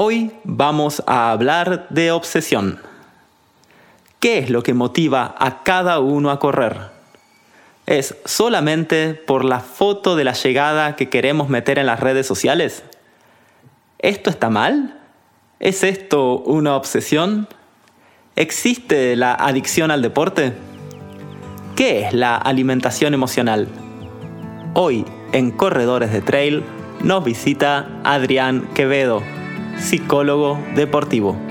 Hoy vamos a hablar de obsesión. ¿Qué es lo que motiva a cada uno a correr? ¿Es solamente por la foto de la llegada que queremos meter en las redes sociales? ¿Esto está mal? ¿Es esto una obsesión? ¿Existe la adicción al deporte? ¿Qué es la alimentación emocional? Hoy, en Corredores de Trail, nos visita Adrián Quevedo, psicólogo deportivo.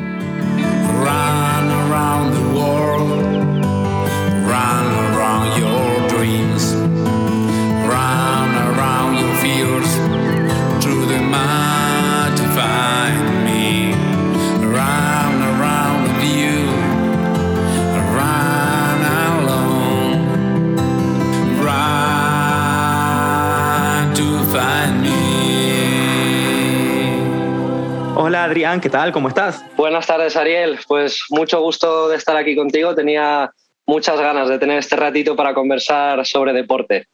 Hola Adrián, ¿qué tal? ¿Cómo estás? Buenas tardes Ariel, pues mucho gusto de estar aquí contigo. Tenía muchas ganas de tener este ratito para conversar sobre deporte.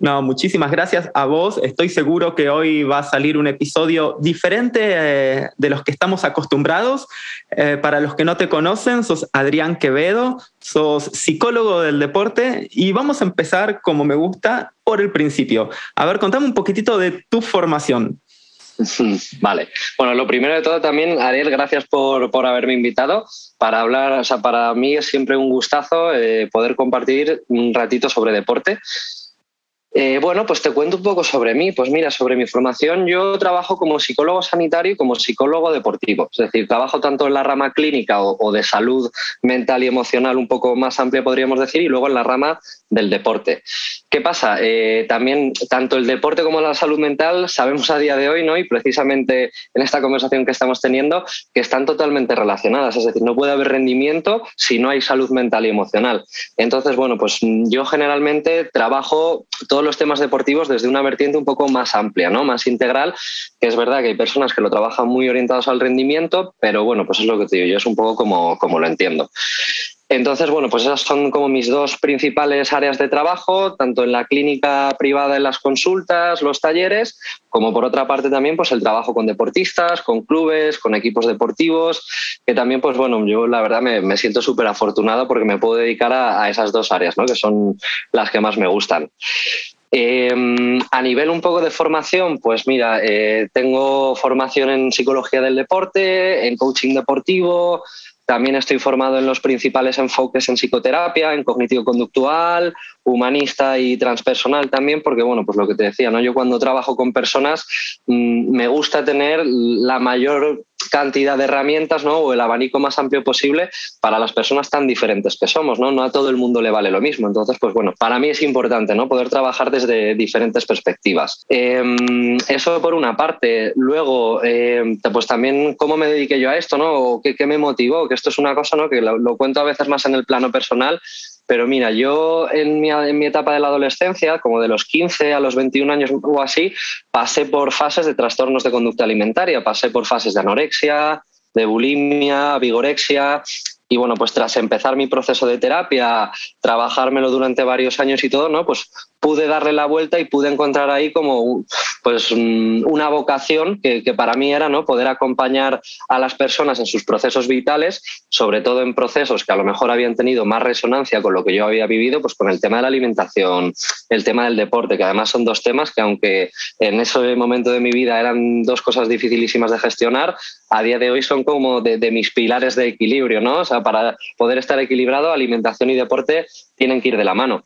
No, muchísimas gracias a vos. Estoy seguro que hoy va a salir un episodio diferente eh, de los que estamos acostumbrados. Eh, para los que no te conocen, sos Adrián Quevedo, sos psicólogo del deporte y vamos a empezar, como me gusta, por el principio. A ver, contame un poquitito de tu formación. Vale. Bueno, lo primero de todo también, Ariel, gracias por, por haberme invitado para hablar. O sea, para mí es siempre un gustazo eh, poder compartir un ratito sobre deporte eh, bueno, pues te cuento un poco sobre mí. Pues mira, sobre mi formación, yo trabajo como psicólogo sanitario y como psicólogo deportivo. Es decir, trabajo tanto en la rama clínica o, de salud mental y emocional un poco más amplia, podríamos decir, y luego en la rama del deporte. ¿Qué pasa? Eh, también tanto el deporte como la salud mental sabemos a día de hoy, ¿no? Y precisamente en esta conversación que estamos teniendo, que están totalmente relacionadas. Es decir, no puede haber rendimiento si no hay salud mental y emocional. Entonces, bueno, pues yo generalmente trabajo todo los temas deportivos desde una vertiente un poco más amplia, ¿no? más integral, que es verdad que hay personas que lo trabajan muy orientados al rendimiento, pero bueno, pues es lo que te digo, yo es un poco como, como lo entiendo. Entonces, bueno, pues esas son como mis dos principales áreas de trabajo, tanto en la clínica privada, en las consultas, los talleres, como por otra parte también pues el trabajo con deportistas, con clubes, con equipos deportivos, que también, pues bueno, yo la verdad me, siento súper afortunado porque me puedo dedicar a, esas dos áreas, ¿no? que son las que más me gustan. Em, a nivel un poco de formación, pues mira, eh, tengo formación en psicología del deporte, en coaching deportivo, también estoy formado en los principales enfoques en psicoterapia, en cognitivo-conductual, humanista y transpersonal también, porque bueno, pues lo que te decía, ¿no? Yo cuando trabajo con personas mm, me gusta tener la mayor cantidad de herramientas ¿no? o el abanico más amplio posible para las personas tan diferentes que somos. ¿no? no a todo el mundo le vale lo mismo. Entonces, pues bueno, para mí es importante ¿no? poder trabajar desde diferentes perspectivas. Em, eso por una parte. Luego, em, pues también cómo me dediqué yo a esto, ¿no? ¿Qué, qué me motivó? Que esto es una cosa ¿no? que lo cuento a veces más en el plano personal, pero mira, yo en mi, etapa de la adolescencia, como de los 15 a los 21 años o así, pasé por fases de trastornos de conducta alimentaria, pasé por fases de anorexia, de bulimia, vigorexia, y bueno, pues tras empezar mi proceso de terapia, trabajármelo durante varios años y todo, ¿no? Pues pude darle la vuelta y pude encontrar ahí como pues una vocación que, para mí era ¿no? poder acompañar a las personas en sus procesos vitales, sobre todo en procesos que a lo mejor habían tenido más resonancia con lo que yo había vivido, pues con el tema de la alimentación, el tema del deporte, que además son dos temas que aunque en ese momento de mi vida eran dos cosas dificilísimas de gestionar, a día de hoy son como de, de mis pilares de equilibrio, ¿no? O sea, para poder estar equilibrado, alimentación y deporte tienen que ir de la mano.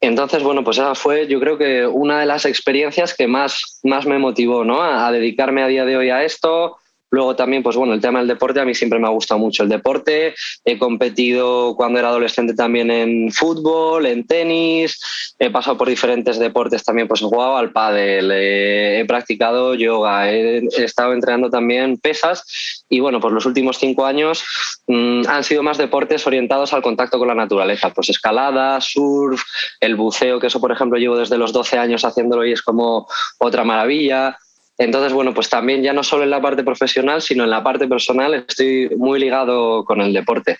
Entonces, bueno, pues esa fue yo creo que una de las experiencias que más, más me motivó ¿no? a dedicarme a día de hoy a esto, Luego también, pues bueno, el tema del deporte, a mí siempre me ha gustado mucho el deporte. He competido cuando era adolescente también en fútbol, en tenis, he pasado por diferentes deportes también, pues he jugado al pádel, he practicado yoga, he, estado entrenando también pesas y bueno, pues los últimos cinco años mm, han sido más deportes orientados al contacto con la naturaleza, pues escalada, surf, el buceo, que eso por ejemplo llevo desde los 12 años haciéndolo y es como otra maravilla. Entonces, bueno, pues también ya no solo en la parte profesional, sino en la parte personal estoy muy ligado con el deporte.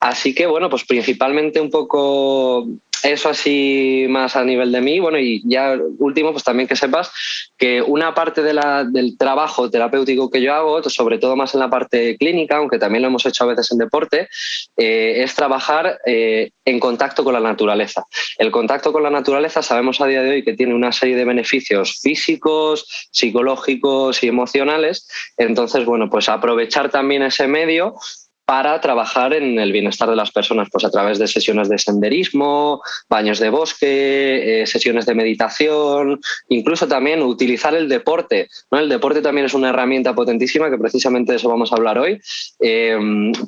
Así que, bueno, pues principalmente un poco eso así más a nivel de mí. Bueno, y ya último, pues también que sepas que una parte de la, del trabajo terapéutico que yo hago, sobre todo más en la parte clínica, aunque también lo hemos hecho a veces en deporte, eh, es trabajar eh, en contacto con la naturaleza. El contacto con la naturaleza sabemos a día de hoy que tiene una serie de beneficios físicos, psicológicos y emocionales. Entonces, bueno, pues aprovechar también ese medio para trabajar en el bienestar de las personas, pues a través de sesiones de senderismo, baños de bosque, eh, sesiones de meditación, incluso también utilizar el deporte. ¿no? El deporte también es una herramienta potentísima, que precisamente de eso vamos a hablar hoy, eh,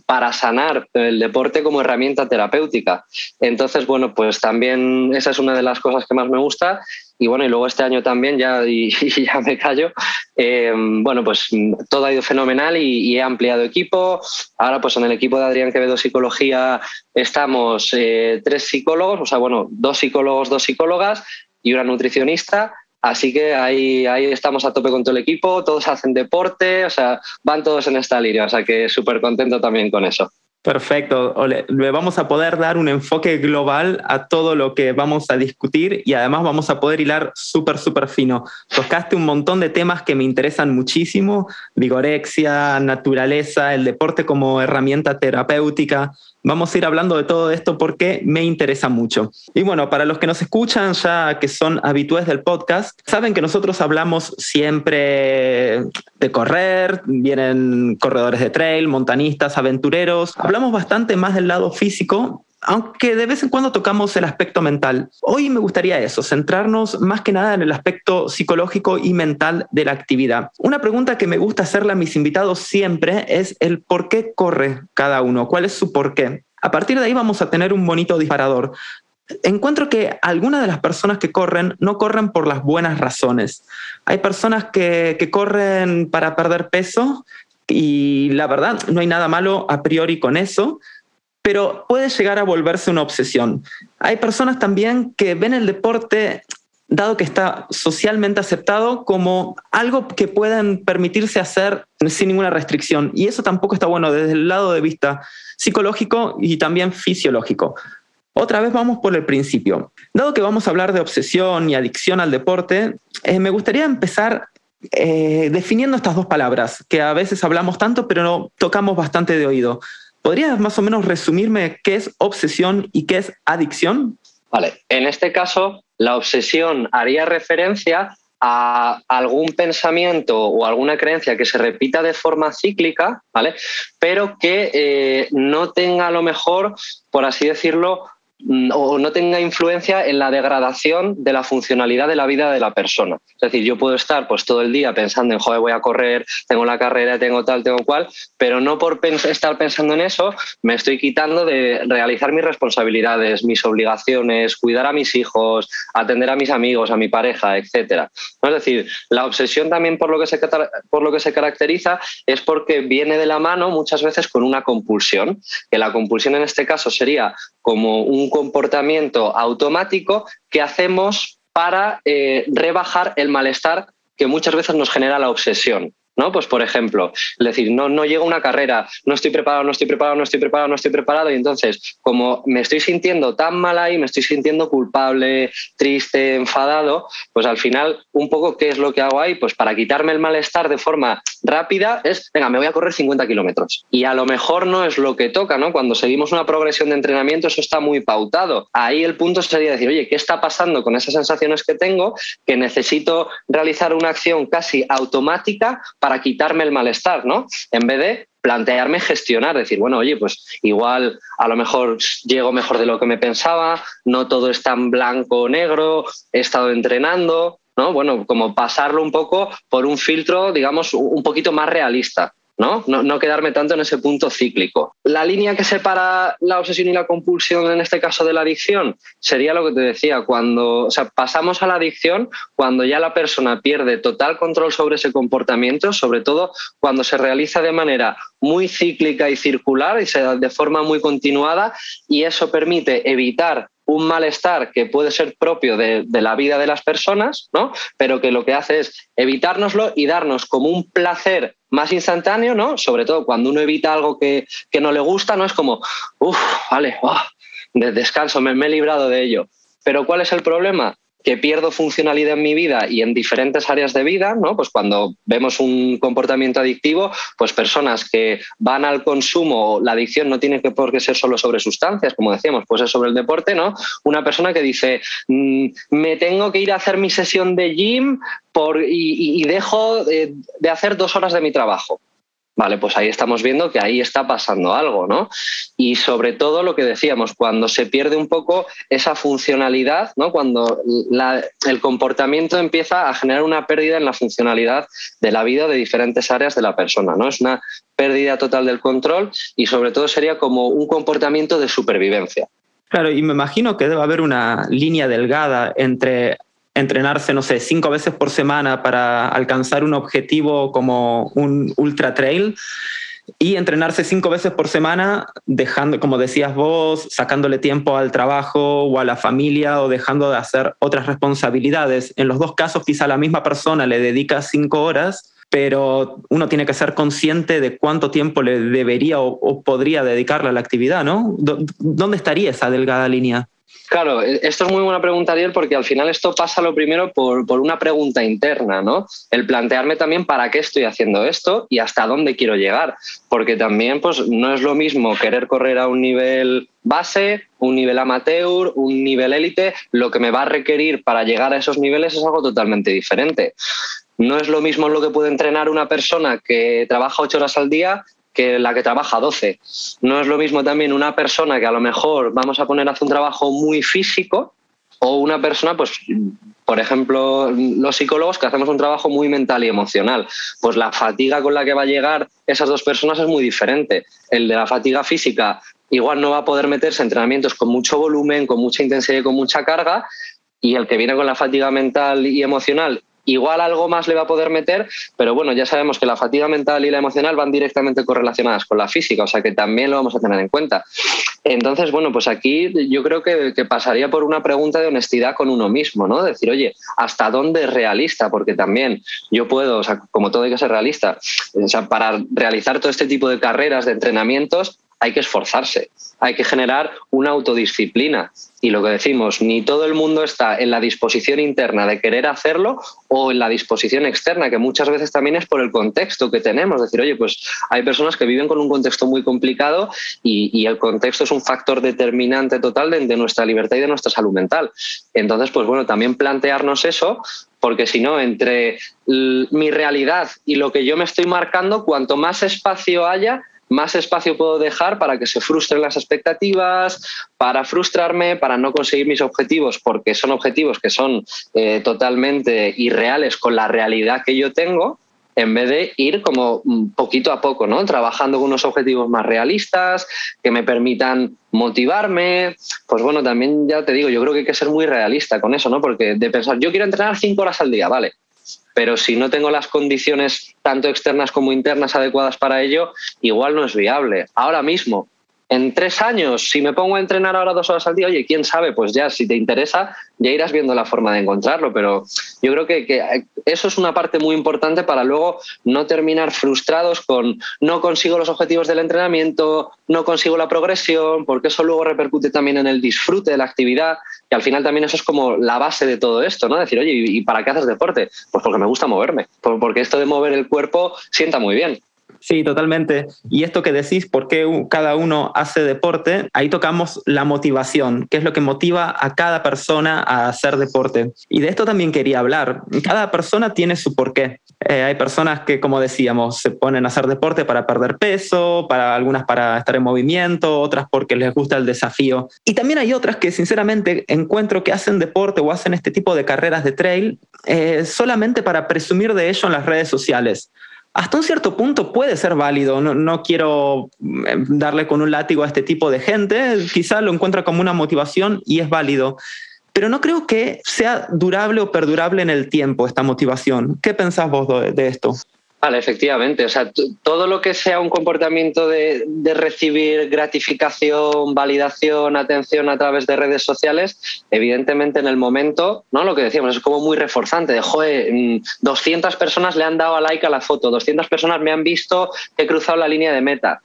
para sanar el deporte como herramienta terapéutica. Entonces, bueno, pues también esa es una de las cosas que más me gusta y bueno, y luego este año también, ya, y, ya me callo, eh, bueno, pues todo ha ido fenomenal y, he ampliado equipo. Ahora, pues en el equipo de Adrián Quevedo Psicología estamos eh, tres psicólogos, o sea, bueno, dos psicólogos, dos psicólogas y una nutricionista. Así que ahí, ahí estamos a tope con todo el equipo, todos hacen deporte, o sea, van todos en esta línea, o sea que súper contento también con eso. Perfecto. Le vamos a poder dar un enfoque global a todo lo que vamos a discutir y además vamos a poder hilar súper, súper fino. Tocaste un montón de temas que me interesan muchísimo, vigorexia, naturaleza, el deporte como herramienta terapéutica, Vamos a ir hablando de todo esto porque me interesa mucho. Y bueno, para los que nos escuchan ya que son habituales del podcast, saben que nosotros hablamos siempre de correr, vienen corredores de trail, montanistas, aventureros. Hablamos bastante más del lado físico, aunque de vez en cuando tocamos el aspecto mental. Hoy me gustaría eso, centrarnos más que nada en el aspecto psicológico y mental de la actividad. Una pregunta que me gusta hacerle a mis invitados siempre es el por qué corre cada uno, cuál es su por qué. A partir de ahí vamos a tener un bonito disparador. Encuentro que algunas de las personas que corren no corren por las buenas razones. Hay personas que, que corren para perder peso y la verdad no hay nada malo a priori con eso, pero puede llegar a volverse una obsesión. Hay personas también que ven el deporte, dado que está socialmente aceptado, como algo que pueden permitirse hacer sin ninguna restricción. Y eso tampoco está bueno desde el lado de vista psicológico y también fisiológico. Otra vez vamos por el principio. Dado que vamos a hablar de obsesión y adicción al deporte, eh, me gustaría empezar eh, definiendo estas dos palabras, que a veces hablamos tanto, pero no tocamos bastante de oído. ¿Podrías más o menos resumirme qué es obsesión y qué es adicción? Vale, en este caso, la obsesión haría referencia a algún pensamiento o alguna creencia que se repita de forma cíclica, ¿vale? Pero que eh, no tenga a lo mejor, por así decirlo, o no tenga influencia en la degradación de la funcionalidad de la vida de la persona. Es decir, yo puedo estar pues todo el día pensando en, joder, voy a correr, tengo la carrera, tengo tal, tengo cual, pero no por estar pensando en eso me estoy quitando de realizar mis responsabilidades, mis obligaciones, cuidar a mis hijos, atender a mis amigos, a mi pareja, etc. Es decir, la obsesión también por lo, que se, por lo que se caracteriza es porque viene de la mano muchas veces con una compulsión, que la compulsión en este caso sería como un comportamiento automático que hacemos para eh, rebajar el malestar que muchas veces nos genera la obsesión. ¿No? Pues por ejemplo, decir, no, no llego a una carrera, no estoy preparado, no estoy preparado, no estoy preparado, no estoy preparado, y entonces, como me estoy sintiendo tan mal ahí, me estoy sintiendo culpable, triste, enfadado, pues al final, un poco, ¿qué es lo que hago ahí? Pues para quitarme el malestar de forma rápida es, venga, me voy a correr 50 kilómetros. Y a lo mejor no es lo que toca, ¿no? Cuando seguimos una progresión de entrenamiento, eso está muy pautado. Ahí el punto sería decir, oye, ¿qué está pasando con esas sensaciones que tengo? Que necesito realizar una acción casi automática para quitarme el malestar, ¿no? En vez de plantearme gestionar, decir, bueno, oye, pues igual a lo mejor llego mejor de lo que me pensaba, no todo es tan blanco o negro, he estado entrenando, ¿no? Bueno, como pasarlo un poco por un filtro, digamos, un poquito más realista. ¿No? ¿no? quedarme tanto en ese punto cíclico. La línea que separa la obsesión y la compulsión, en este caso de la adicción, sería lo que te decía, cuando o sea, pasamos a la adicción cuando ya la persona pierde total control sobre ese comportamiento, sobre todo cuando se realiza de manera muy cíclica y circular y se da de forma muy continuada y eso permite evitar un malestar que puede ser propio de, la vida de las personas, ¿no? Pero que lo que hace es evitárnoslo y darnos como un placer más instantáneo, ¿no? Sobre todo cuando uno evita algo que, no le gusta, ¿no? Es como, uff, vale, de descanso, me he librado de ello. Pero ¿cuál es el problema? Que pierdo funcionalidad en mi vida y en diferentes áreas de vida, ¿no? Pues cuando vemos un comportamiento adictivo, pues personas que van al consumo, la adicción no tiene que por qué ser solo sobre sustancias, como decíamos, pues es sobre el deporte, ¿no? Una persona que dice, mm, me tengo que ir a hacer mi sesión de gym por, y, dejo de hacer dos horas de mi trabajo. Vale, pues ahí estamos viendo que ahí está pasando algo, ¿no? Y sobre todo lo que decíamos, cuando se pierde un poco esa funcionalidad, ¿no? Cuando el comportamiento empieza a generar una pérdida en la funcionalidad de la vida de diferentes áreas de la persona, ¿no? Es una pérdida total del control y sobre todo sería como un comportamiento de supervivencia. Claro, y me imagino que debe haber una línea delgada entre entrenarse, no sé, cinco veces por semana para alcanzar un objetivo como un ultra trail y entrenarse cinco veces por semana, dejando, como decías vos, sacándole tiempo al trabajo o a la familia o dejando de hacer otras responsabilidades. En los dos casos, quizá la misma persona le dedica cinco horas, pero uno tiene que ser consciente de cuánto tiempo le debería o, o podría dedicarle a la actividad, ¿no? ¿Dónde estaría esa delgada línea? Claro, e, esto es muy buena pregunta, Ariel, porque al final esto pasa lo primero por, una pregunta interna, ¿no? El plantearme también para qué estoy haciendo esto y hasta dónde quiero llegar. Porque también, pues, no es lo mismo querer correr a un nivel base, un nivel amateur, un nivel élite. Lo que me va a requerir para llegar a esos niveles es algo totalmente diferente. No es lo mismo lo que puede entrenar una persona que trabaja ocho horas al día que la que trabaja 12. No es lo mismo también una persona que a lo mejor vamos a poner a hacer un trabajo muy físico o una persona, pues, por ejemplo, los psicólogos que hacemos un trabajo muy mental y emocional. Pues la fatiga con la que va a llegar esas dos personas es muy diferente. El de la fatiga física igual no va a poder meterse en entrenamientos con mucho volumen, con mucha intensidad y con mucha carga, y el que viene con la fatiga mental y emocional igual algo más le va a poder meter, pero bueno, ya sabemos que la fatiga mental y la emocional van directamente correlacionadas con la física, o sea que también lo vamos a tener en cuenta. Entonces, bueno, pues aquí yo creo que, pasaría por una pregunta de honestidad con uno mismo, ¿no? Decir, oye, ¿hasta dónde es realista? Porque también yo puedo, o sea, como todo hay que ser realista, o sea, para realizar todo este tipo de carreras, de entrenamientos, hay que esforzarse, hay que generar una autodisciplina. Y lo que decimos, ni todo el mundo está en la disposición interna de querer hacerlo o en la disposición externa, que muchas veces también es por el contexto que tenemos. Decir, oye, pues hay personas que viven con un contexto muy complicado y, el contexto es un factor determinante total de, de nuestra libertad y de nuestra salud mental. Entonces, pues bueno, también plantearnos eso porque si no, entre mi realidad y lo que yo me estoy marcando, cuanto más espacio haya, más espacio puedo dejar para que se frustren las expectativas, para frustrarme, para no conseguir mis objetivos, porque son objetivos que son eh, totalmente irreales con la realidad que yo tengo, en vez de ir como mm, poquito a poco, ¿no? Trabajando con unos objetivos más realistas, que me permitan motivarme. Pues bueno, también ya te digo, yo creo que hay que ser muy realista con eso, ¿no? Porque de pensar, yo quiero entrenar cinco horas al día, vale, pero si no tengo las condiciones tanto externas como internas adecuadas para ello, igual no es viable. Ahora mismo, en tres años, si me pongo a entrenar ahora dos horas al día, oye, quién sabe, pues ya, si te interesa, ya irás viendo la forma de encontrarlo. Pero yo creo que, eso es una parte muy importante para luego no terminar frustrados con no consigo los objetivos del entrenamiento, no consigo la progresión, porque eso luego repercute también en el disfrute de la actividad. Y al final también eso es como la base de todo esto, ¿no? Decir, oye, ¿y para qué haces deporte? Pues porque me gusta moverme, porque esto de mover el cuerpo sienta muy bien. Sí, totalmente. Y esto que decís, por qué cada uno hace deporte, ahí tocamos la motivación, qué es lo que motiva a cada persona a hacer deporte. Y de esto también quería hablar. Cada persona tiene su porqué. Eh, hay personas que, como decíamos, se ponen a hacer deporte para perder peso, para algunas para estar en movimiento, otras porque les gusta el desafío. Y también hay otras que, sinceramente, encuentro que hacen deporte o hacen este tipo de carreras de trail eh, solamente para presumir de ello en las redes sociales hasta un cierto punto puede ser válido. No, quiero eh, darle con un látigo a este tipo de gente. Quizá lo encuentra como una motivación y es válido. Pero no creo que sea durable o perdurable en el tiempo esta motivación. ¿Qué pensás vos de esto? Vale, efectivamente. O sea, todo lo que sea un comportamiento de, recibir gratificación, validación, atención a través de redes sociales, evidentemente en el momento, ¿no? Lo que decíamos es como muy reforzante. De, joder, 200 mm, personas le han dado a like a la foto, 200 personas me han visto he cruzado la línea de meta.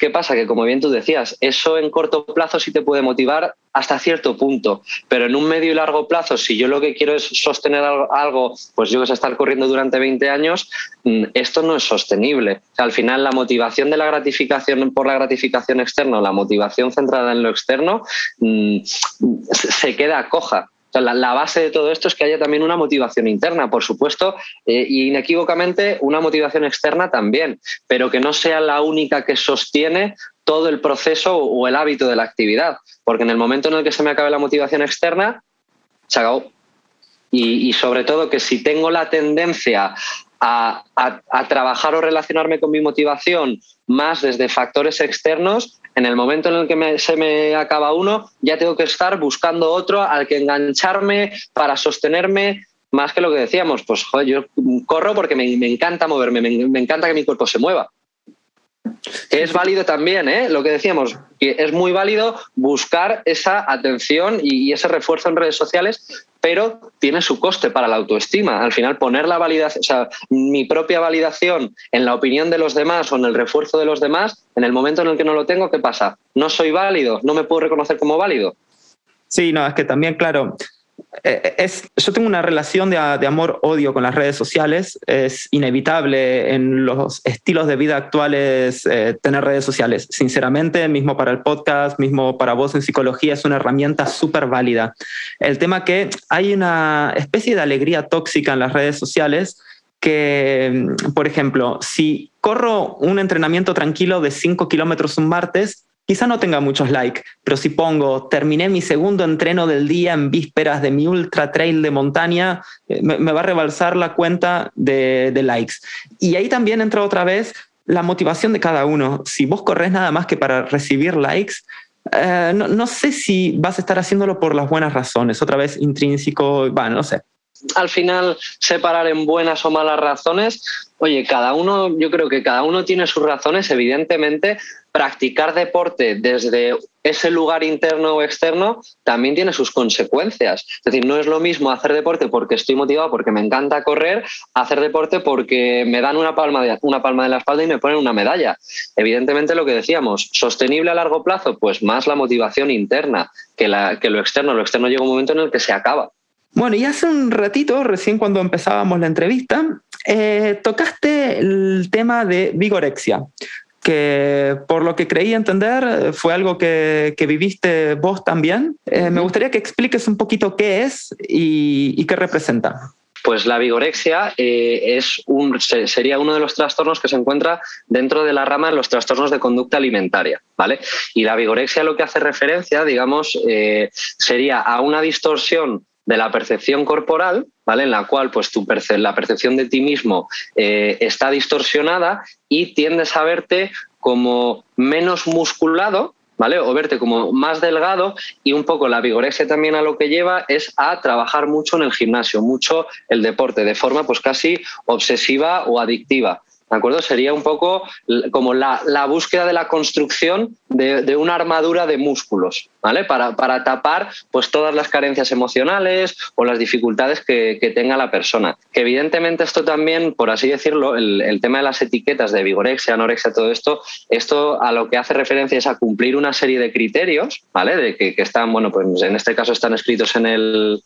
¿Qué pasa? Que como bien tú decías, eso en corto plazo sí te puede motivar hasta cierto punto, pero en un medio y largo plazo, si yo lo que quiero es sostener algo, pues yo que sé, estar corriendo durante 20 años, mm, esto no es sostenible. al final la motivación de la gratificación por la gratificación externa, la motivación centrada en lo externo, mm, se queda coja la, base de todo esto es que haya también una motivación interna, por supuesto, e inequívocamente una motivación externa también, pero que no sea la única que sostiene todo el proceso o el hábito de la actividad, porque en el momento en el que se me acabe la motivación externa, se y sobre todo que si tengo la tendencia a, trabajar o relacionarme con mi motivación más desde factores externos, en el momento en el que se me acaba uno, ya tengo que estar buscando otro al que engancharme para sostenerme. Más que lo que decíamos, pues yo corro porque me, encanta moverme, me, encanta que mi cuerpo se mueva. Es válido también, ¿eh? lo que decíamos, que es muy válido buscar esa atención y ese refuerzo en redes sociales, pero tiene su coste para la autoestima. Al final, poner la validación, o sea, mi propia validación en la opinión de los demás o en el refuerzo de los demás, en el momento en el que no lo tengo, ¿qué pasa? No soy válido, no me puedo reconocer como válido. Sí, no, es que también, claro, es, yo tengo una relación de, amor-odio con las redes sociales. Es inevitable en los estilos de vida actuales eh, tener redes sociales. Sinceramente, mismo para el podcast, mismo para vos en psicología, es una herramienta súper válida. El tema que hay una especie de alegría tóxica en las redes sociales que, por ejemplo, si corro un entrenamiento tranquilo de 5 kilómetros un martes, Quizá no tenga muchos likes, pero si pongo, terminé mi segundo entreno del día en vísperas de mi ultra trail de montaña, eh, me, va a rebalsar la cuenta de, likes. Y ahí también entra otra vez la motivación de cada uno. Si vos corres nada más que para recibir likes, eh, no, no, sé si vas a estar haciéndolo por las buenas razones, otra vez intrínseco, bueno, no sé. Al final, separar en buenas o malas razones, oye, cada uno, yo creo que cada uno tiene sus razones, evidentemente, practicar deporte desde ese lugar interno o externo también tiene sus consecuencias. Es decir, no es lo mismo hacer deporte porque estoy motivado, porque me encanta correr, hacer deporte porque me dan una palma de, una palma de la espalda y me ponen una medalla. Evidentemente lo que decíamos, sostenible a largo plazo, pues más la motivación interna que, la, que lo externo. Lo externo llega un momento en el que se acaba. Bueno, y hace un ratito, recién cuando empezábamos la entrevista, eh, tocaste el tema de vigorexia que por lo que creí entender fue algo que, viviste vos también. Eh, me gustaría que expliques un poquito qué es y, qué representa. Pues la vigorexia eh, es un, sería uno de los trastornos que se encuentra dentro de la rama de los trastornos de conducta alimentaria. ¿vale? Y la vigorexia lo que hace referencia, digamos, eh, sería a una distorsión de la percepción corporal, ¿vale? En la cual pues, tu la percepción de ti mismo eh, está distorsionada y tiendes a verte como menos musculado, ¿vale? O verte como más delgado y un poco la vigorexia también a lo que lleva es a trabajar mucho en el gimnasio, mucho el deporte, de forma pues casi obsesiva o adictiva. ¿De acuerdo? Sería un poco como la, búsqueda de la construcción de, una armadura de músculos, ¿vale? Para, tapar pues, todas las carencias emocionales o las dificultades que, tenga la persona. Que evidentemente esto también, por así decirlo, el, tema de las etiquetas de vigorexia, anorexia, todo esto, esto a lo que hace referencia es a cumplir una serie de criterios, ¿vale? De que, están, bueno, pues en este caso están escritos en el,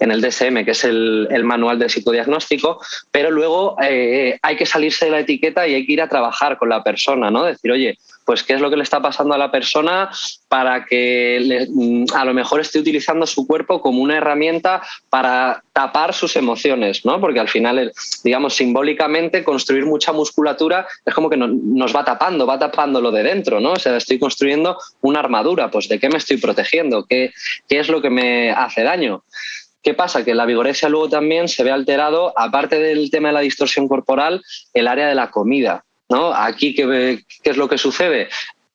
en el DSM, que es el, manual de psicodiagnóstico, pero luego eh, hay que salirse de la etiqueta y hay que ir a trabajar con la persona, ¿no? Decir, oye, pues qué es lo que le está pasando a la persona para que mm, a lo mejor esté utilizando su cuerpo como una herramienta para tapar sus emociones, ¿no? Porque al final, digamos, simbólicamente construir mucha musculatura es como que nos va tapando, va tapando lo de dentro, ¿no? O sea, estoy construyendo una armadura, pues ¿de qué me estoy protegiendo? ¿Qué, qué es lo que me hace daño? ¿Qué pasa? Que la vigorexia luego también se ve alterado, aparte del tema de la distorsión corporal, el área de la comida. ¿No? Aquí, ¿qué, ¿qué, es lo que sucede?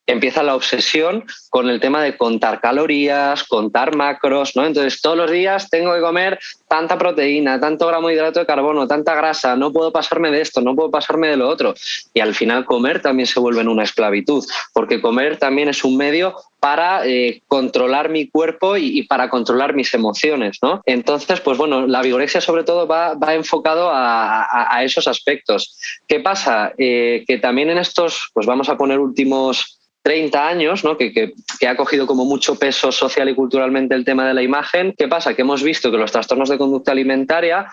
Empieza la obsesión con el tema de contar calorías, contar macros, ¿no? Entonces, todos los días tengo que comer tanta proteína, tanto gramo de hidrato de carbono, tanta grasa, no puedo pasarme de esto, no puedo pasarme de lo otro. Y al final comer también se vuelve en una esclavitud, porque comer también es un medio para eh, controlar mi cuerpo y, para controlar mis emociones, ¿no? Entonces, pues bueno, la vigorexia sobre todo va, enfocado a, esos aspectos. ¿Qué pasa? Eh, que también en estos, pues vamos a poner últimos 30 años, ¿no? que, ha cogido como mucho peso social y culturalmente el tema de la imagen. ¿Qué pasa? Que hemos visto que los trastornos de conducta alimentaria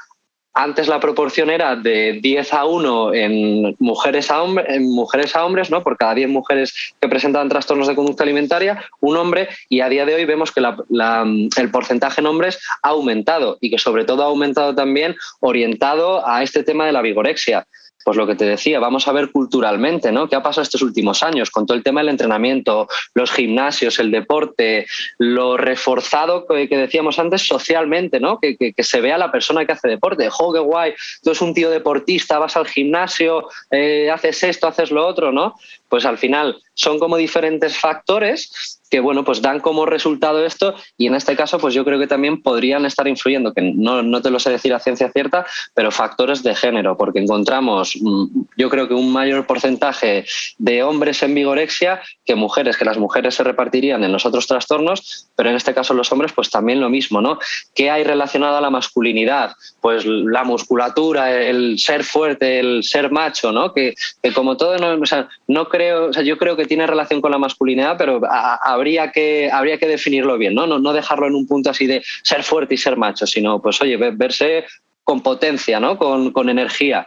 antes la proporción era de 10 a 1 en mujeres a, en mujeres a hombres, ¿no? por cada 10 mujeres que presentaban trastornos de conducta alimentaria, un hombre, y a día de hoy vemos que el porcentaje en hombres ha aumentado y que sobre todo ha aumentado también orientado a este tema de la vigorexia pues lo que te decía, vamos a ver culturalmente, ¿no? ¿Qué ha pasado estos últimos años con todo el tema del entrenamiento, los gimnasios, el deporte, lo reforzado que, decíamos antes socialmente, ¿no? Que, se vea la persona que hace deporte. ¡Jo, qué guay! Tú eres un tío deportista, vas al gimnasio, eh, haces esto, haces lo otro, ¿no? Pues al final son como diferentes factores que bueno, pues dan como resultado esto y en este caso pues yo creo que también podrían estar influyendo, que no, no, te lo sé decir a ciencia cierta, pero factores de género, porque encontramos mm, yo creo que un mayor porcentaje de hombres en vigorexia que mujeres, que las mujeres se repartirían en los otros trastornos, pero en este caso los hombres pues también lo mismo, ¿no? ¿Qué hay relacionado a la masculinidad? Pues la musculatura, el ser fuerte, el ser macho, ¿no? Que, que como todo, no, o sea, no creo, o sea, yo creo que tiene relación con la masculinidad, pero a habría que, habría que definirlo bien, ¿no? ¿no? No dejarlo en un punto así de ser fuerte y ser macho, sino, pues, oye, verse con potencia, ¿no? Con, con energía.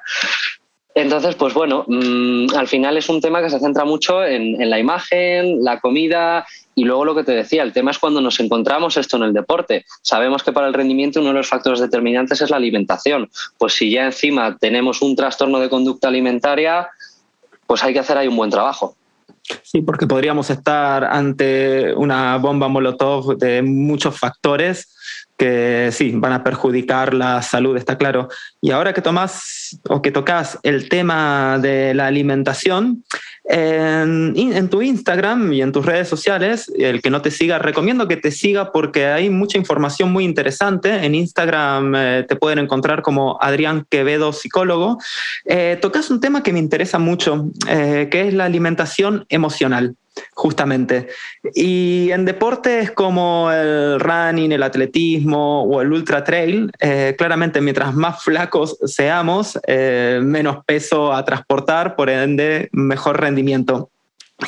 Entonces, pues bueno, mmm, al final es un tema que se centra mucho en, en, la imagen, la comida y luego lo que te decía, el tema es cuando nos encontramos esto en el deporte. Sabemos que para el rendimiento uno de los factores determinantes es la alimentación. Pues si ya encima tenemos un trastorno de conducta alimentaria, pues hay que hacer ahí un buen trabajo. Sí, porque podríamos estar ante una bomba molotov de muchos factores que sí, van a perjudicar la salud, está claro. Y ahora que tomas o que tocas el tema de la alimentación, en, en, tu Instagram y en tus redes sociales, el que no te siga, recomiendo que te siga porque hay mucha información muy interesante. En Instagram eh, te pueden encontrar como Adrián Quevedo, psicólogo. Eh, tocas un tema que me interesa mucho, eh, que es la alimentación emocional justamente. Y en deportes como el running, el atletismo o el ultra trail, eh, claramente mientras más flacos seamos, eh, menos peso a transportar, por ende, mejor rendimiento.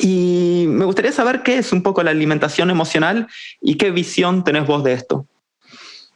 Y me gustaría saber qué es un poco la alimentación emocional y qué visión tenés vos de esto.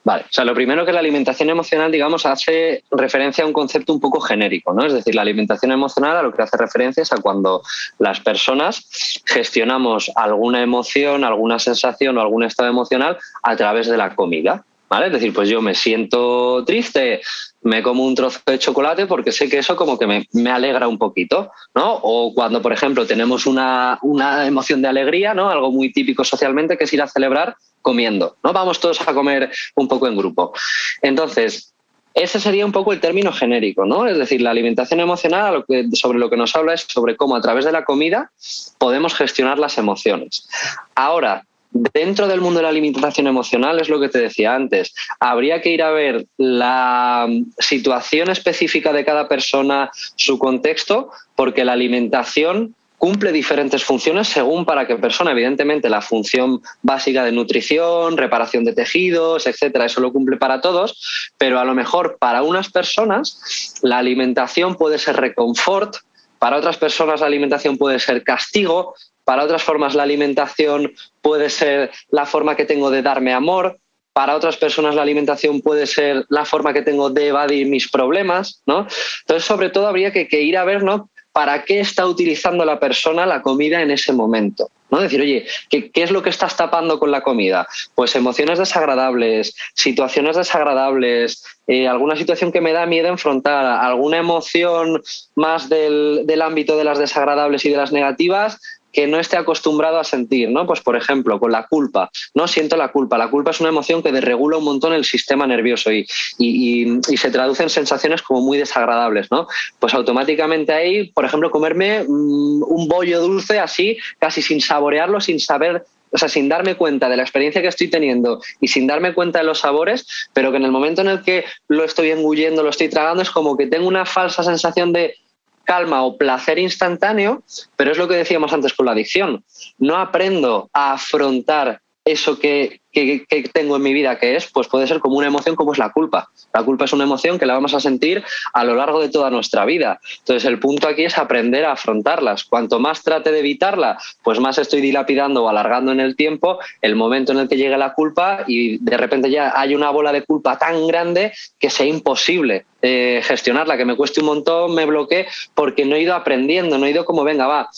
Lo primero que la alimentación emocional, digamos, hace referencia a un concepto un poco genérico, ¿no? Es decir, la alimentación emocional a lo que hace referencia es a cuando las personas gestionamos alguna emoción, alguna sensación o algún estado emocional a través de la comida. ¿Vale? Es decir, pues yo me siento triste, me como un trozo de chocolate porque sé que eso como que me, me alegra un poquito, ¿no? O cuando, por ejemplo, tenemos una, una, emoción de alegría, ¿no? Algo muy típico socialmente que es ir a celebrar comiendo, ¿no? Vamos todos a comer un poco en grupo. Entonces, ese sería un poco el término genérico, ¿no? Es decir, la alimentación emocional sobre lo que nos habla es sobre cómo a través de la comida podemos gestionar las emociones. Ahora, dentro del mundo de la alimentación emocional es lo que te decía antes. Habría que ir a ver la situación específica de cada persona, su contexto, porque la alimentación cumple diferentes funciones según para qué persona. Evidentemente, la función básica de nutrición, reparación de tejidos, etcétera, eso lo cumple para todos, pero a lo mejor para unas personas la alimentación puede ser reconfort, para otras personas la alimentación puede ser castigo, para otras formas la alimentación puede ser la forma que tengo de darme amor, para otras personas la alimentación puede ser la forma que tengo de evadir mis problemas, ¿no? Entonces, sobre todo habría que, que ir a ver, ¿no? Para qué está utilizando la persona la comida en ese momento. ¿no? Decir, oye, ¿qué, ¿qué, es lo que estás tapando con la comida? Pues emociones desagradables, situaciones desagradables, eh, alguna situación que me da miedo enfrentar, alguna emoción más del, del ámbito de las desagradables y de las negativas que no esté acostumbrado a sentir, ¿no? Pues por ejemplo, con la culpa, no siento la culpa. La culpa es una emoción que desregula un montón el sistema nervioso y, y, y, se traduce en sensaciones como muy desagradables, ¿no? Pues automáticamente ahí, por ejemplo, comerme mmm, un bollo dulce así, casi sin saborearlo, sin saber o sea, sin darme cuenta de la experiencia que estoy teniendo y sin darme cuenta de los sabores, pero que en el momento en el que lo estoy engullendo, lo estoy tragando, es como que tengo una falsa sensación de calma o placer instantáneo, pero es lo que decíamos antes con la adicción. No aprendo a afrontar eso que, tengo en mi vida que es, pues puede ser como una emoción como es la culpa. La culpa es una emoción que la vamos a sentir a lo largo de toda nuestra vida. Entonces el punto aquí es aprender a afrontarlas. Cuanto más trate de evitarla, pues más estoy dilapidando o alargando en el tiempo el momento en el que llegue la culpa y de repente ya hay una bola de culpa tan grande que sea imposible eh, gestionarla, que me cueste un montón, me bloquee, porque no he ido aprendiendo, no he ido como, venga, va,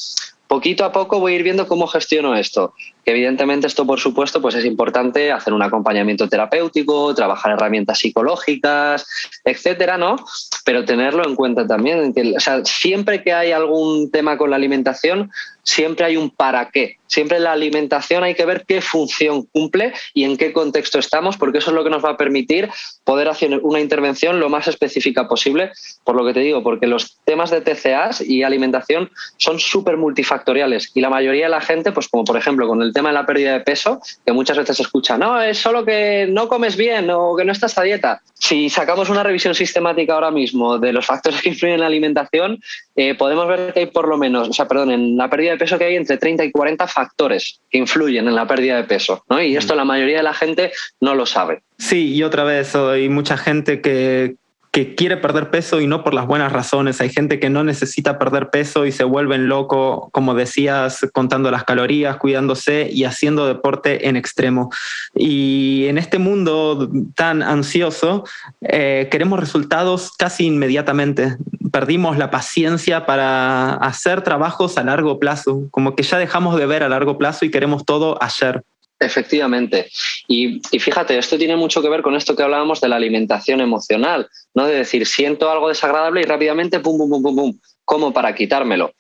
poquito a poco voy a ir viendo cómo gestiono esto. Que evidentemente esto, por supuesto, pues es importante hacer un acompañamiento terapéutico, trabajar herramientas psicológicas, etcétera, ¿no? Pero tenerlo en cuenta también. sea, siempre que hay algún tema con la alimentación, siempre hay un para qué. Siempre la alimentación hay que ver qué función cumple y en qué contexto estamos, porque eso es lo que nos va a permitir poder hacer una intervención lo más específica posible, por lo que te digo, porque los temas de TCAs y alimentación son súper multifactoriales y la mayoría de la gente, pues como por ejemplo con el tema de la pérdida de peso, que muchas veces se escucha, no, es solo que no comes bien o que no estás a dieta. Si sacamos una revisión sistemática ahora mismo de los factores que influyen en la alimentación, eh, podemos ver que hay por lo menos, o sea, perdón, en la pérdida de peso que hay entre 30 y 40 factores que influyen en la pérdida de peso, ¿no? Y esto la mayoría de la gente no lo sabe. Sí, y otra vez hay mucha gente que, que quiere perder peso y no por las buenas razones. Hay gente que no necesita perder peso y se vuelven loco, como decías, contando las calorías, cuidándose y haciendo deporte en extremo. Y en este mundo tan ansioso, eh, queremos resultados casi inmediatamente. Perdimos la paciencia para hacer trabajos a largo plazo, como que ya dejamos de ver a largo plazo y queremos todo ayer. Efectivamente. Y, fíjate, esto tiene mucho que ver con esto que hablábamos de la alimentación emocional, ¿no? De decir, siento algo desagradable y rápidamente, pum, pum, pum, pum, pum, como para quitármelo.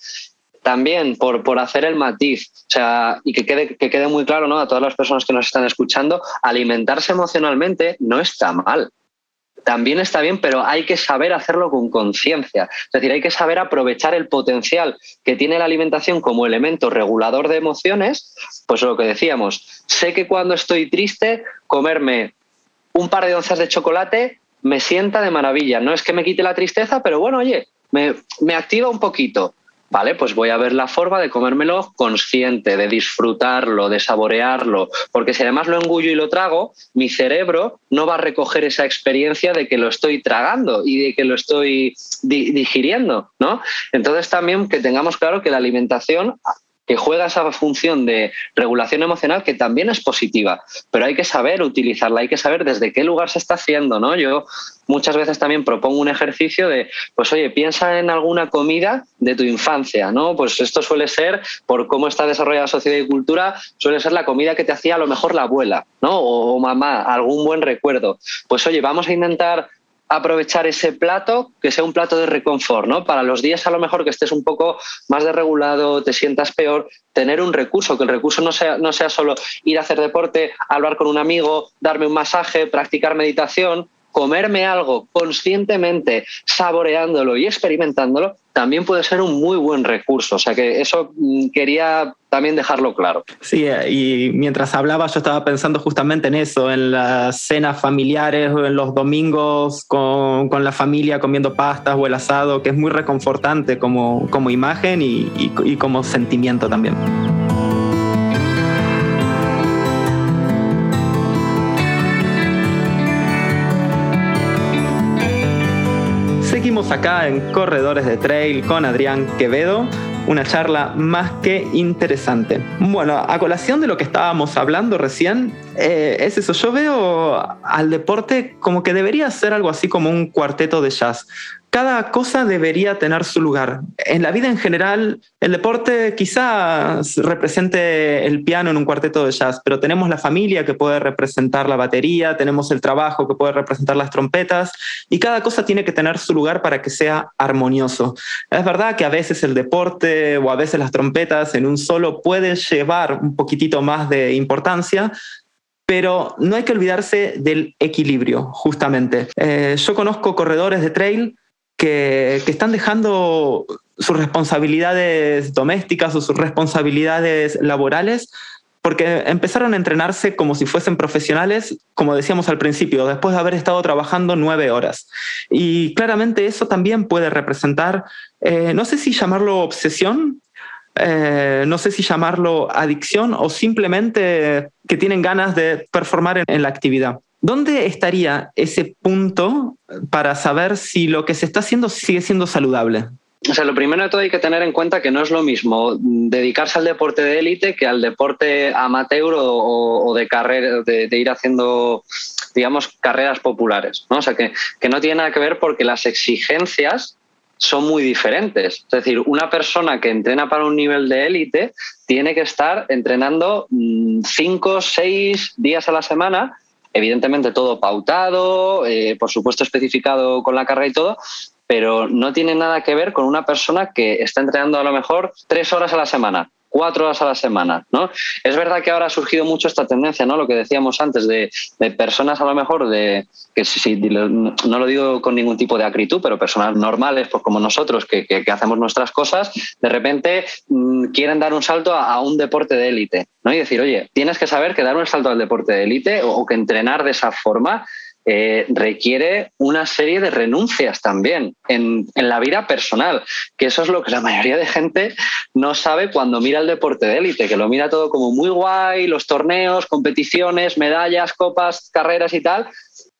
También por, por hacer el matiz, o sea, y que quede, que quede muy claro ¿no? a todas las personas que nos están escuchando, alimentarse emocionalmente no está mal también está bien, pero hay que saber hacerlo con conciencia. Es decir, hay que saber aprovechar el potencial que tiene la alimentación como elemento regulador de emociones. Pues lo que decíamos, sé que cuando estoy triste, comerme un par de onzas de chocolate me sienta de maravilla. No es que me quite la tristeza, pero bueno, oye, me, me activa un poquito. Vale, pues voy a ver la forma de comérmelo consciente, de disfrutarlo, de saborearlo, porque si además lo engullo y lo trago, mi cerebro no va a recoger esa experiencia de que lo estoy tragando y de que lo estoy digiriendo, ¿no? Entonces también que tengamos claro que la alimentación que juega esa función de regulación emocional que también es positiva, pero hay que saber utilizarla, hay que saber desde qué lugar se está haciendo, ¿no? Yo muchas veces también propongo un ejercicio de, pues oye, piensa en alguna comida de tu infancia, ¿no? Pues esto suele ser, por cómo está desarrollada la sociedad y cultura, suele ser la comida que te hacía a lo mejor la abuela, ¿no? O, o mamá, algún buen recuerdo. Pues oye, vamos a intentar aprovechar ese plato que sea un plato de reconfort, ¿no? Para los días a lo mejor que estés un poco más desregulado, te sientas peor, tener un recurso, que el recurso no sea, no sea solo ir a hacer deporte, hablar con un amigo, darme un masaje, practicar meditación, comerme algo conscientemente, saboreándolo y experimentándolo, también puede ser un muy buen recurso. O sea que eso mm, quería también dejarlo claro. Sí, y mientras hablaba yo estaba pensando justamente en eso, en las cenas familiares, en los domingos con, con la familia comiendo pastas o el asado, que es muy reconfortante como, como imagen y, y como sentimiento también. Acá en Corredores de Trail con Adrián Quevedo, una charla más que interesante. Bueno, a colación de lo que estábamos hablando recién, eh, es eso, yo veo al deporte como que debería ser algo así como un cuarteto de jazz cada cosa debería tener su lugar. En la vida en general, el deporte quizás represente el piano en un cuarteto de jazz, pero tenemos la familia que puede representar la batería, tenemos el trabajo que puede representar las trompetas, y cada cosa tiene que tener su lugar para que sea armonioso. Es verdad que a veces el deporte o a veces las trompetas en un solo pueden llevar un poquitito más de importancia, pero no hay que olvidarse del equilibrio, justamente. Eh, yo conozco corredores de trail que, están dejando sus responsabilidades domésticas o sus responsabilidades laborales porque empezaron a entrenarse como si fuesen profesionales, como decíamos al principio, después de haber estado trabajando nueve horas. Y claramente eso también puede representar, eh, no sé si llamarlo obsesión, eh, no sé si llamarlo adicción o simplemente que tienen ganas de performar en la actividad. ¿Dónde estaría ese punto para saber si lo que se está haciendo sigue siendo saludable? O sea, lo primero de todo hay que tener en cuenta que no es lo mismo dedicarse al deporte de élite que al deporte amateur o, de carrera, de, ir haciendo, digamos, carreras populares. ¿no? O sea, que, que no tiene nada que ver porque las exigencias son muy diferentes. Es decir, una persona que entrena para un nivel de élite tiene que estar entrenando mm, cinco, seis días a la semana evidentemente todo pautado, eh, por supuesto especificado con la carga y todo, pero no tiene nada que ver con una persona que está entrenando a lo mejor tres horas a la semana cuatro horas a la semana, ¿no? Es verdad que ahora ha surgido mucho esta tendencia, ¿no? Lo que decíamos antes de, personas a lo mejor de que si, no lo digo con ningún tipo de acritud, pero personas normales, pues como nosotros que, hacemos nuestras cosas, de repente mm, quieren dar un salto a, un deporte de élite, ¿no? Y decir, oye, tienes que saber que dar un salto al deporte de élite o que entrenar de esa forma eh, requiere una serie de renuncias también en, la vida personal, que eso es lo que la mayoría de gente no sabe cuando mira el deporte de élite, que lo mira todo como muy guay, los torneos, competiciones, medallas, copas, carreras y tal,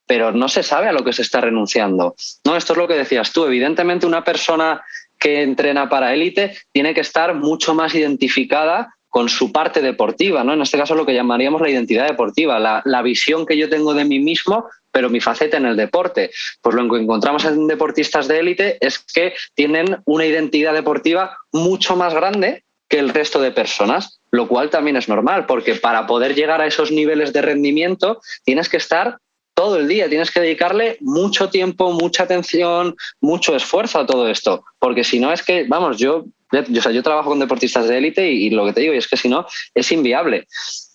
pero no se sabe a lo que se está renunciando. No, esto es lo que decías tú. Evidentemente, una persona que entrena para élite tiene que estar mucho más identificada con su parte deportiva, ¿no? En este caso lo que llamaríamos la identidad deportiva, la, la, visión que yo tengo de mí mismo pero mi faceta en el deporte. Pues lo que encontramos en deportistas de élite es que tienen una identidad deportiva mucho más grande que el resto de personas, lo cual también es normal, porque para poder llegar a esos niveles de rendimiento tienes que estar todo el día, tienes que dedicarle mucho tiempo, mucha atención, mucho esfuerzo a todo esto, porque si no es que, vamos, yo, yo, trabajo con deportistas de élite y, y lo que te digo es que si no, es inviable.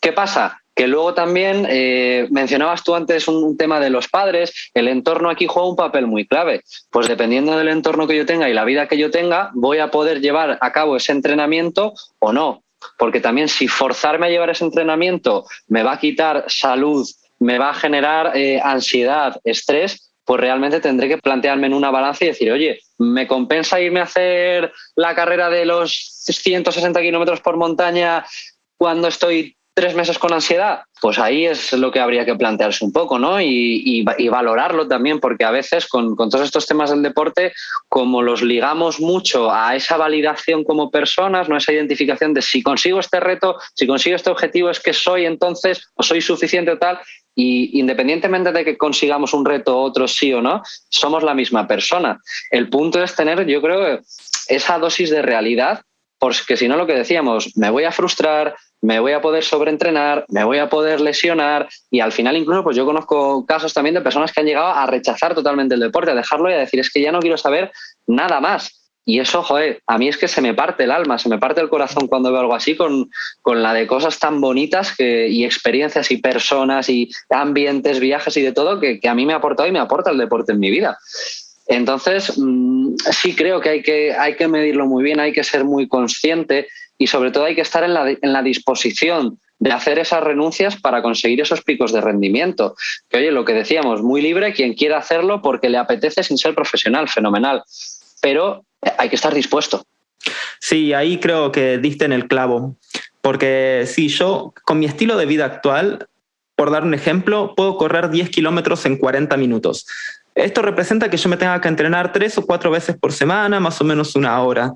¿Qué pasa? Que luego también eh, mencionabas tú antes un, tema de los padres, el entorno aquí juega un papel muy clave. Pues dependiendo del entorno que yo tenga y la vida que yo tenga, voy a poder llevar a cabo ese entrenamiento o no. Porque también si forzarme a llevar ese entrenamiento me va a quitar salud, me va a generar eh, ansiedad, estrés, pues realmente tendré que plantearme en una balanza y decir, oye, ¿me compensa irme a hacer la carrera de los 160 kilómetros por montaña cuando estoy tres meses con ansiedad, pues ahí es lo que habría que plantearse un poco, ¿no? Y, valorarlo también, porque a veces con, todos estos temas del deporte, como los ligamos mucho a esa validación como personas, no esa identificación de si consigo este reto, si consigo este objetivo, es que soy entonces o soy suficiente o tal. Y independientemente de que consigamos un reto, otro sí o no, somos la misma persona. El punto es tener, yo creo, esa dosis de realidad porque si no lo que decíamos, me voy a frustrar, me voy a poder sobreentrenar, me voy a poder lesionar y al final incluso pues yo conozco casos también de personas que han llegado a rechazar totalmente el deporte, a dejarlo y a decir es que ya no quiero saber nada más. Y eso, joder, a mí es que se me parte el alma, se me parte el corazón cuando veo algo así con, con la de cosas tan bonitas y experiencias y personas y ambientes, viajes y de todo que, que a mí me ha aportado y me aporta el deporte en mi vida. Entonces, mm, sí creo que hay, que hay que medirlo muy bien, hay que ser muy consciente y sobre todo hay que estar en la, en la disposición de hacer esas renuncias para conseguir esos picos de rendimiento. Que oye, lo que decíamos, muy libre quien quiera hacerlo porque le apetece sin ser profesional, fenomenal. Pero hay que estar dispuesto. Sí, ahí creo que diste en el clavo. Porque si yo, con mi estilo de vida actual, por dar un ejemplo, puedo correr 10 kilómetros en 40 minutos. Esto representa que yo me tenga que entrenar tres o cuatro veces por semana, más o menos una hora.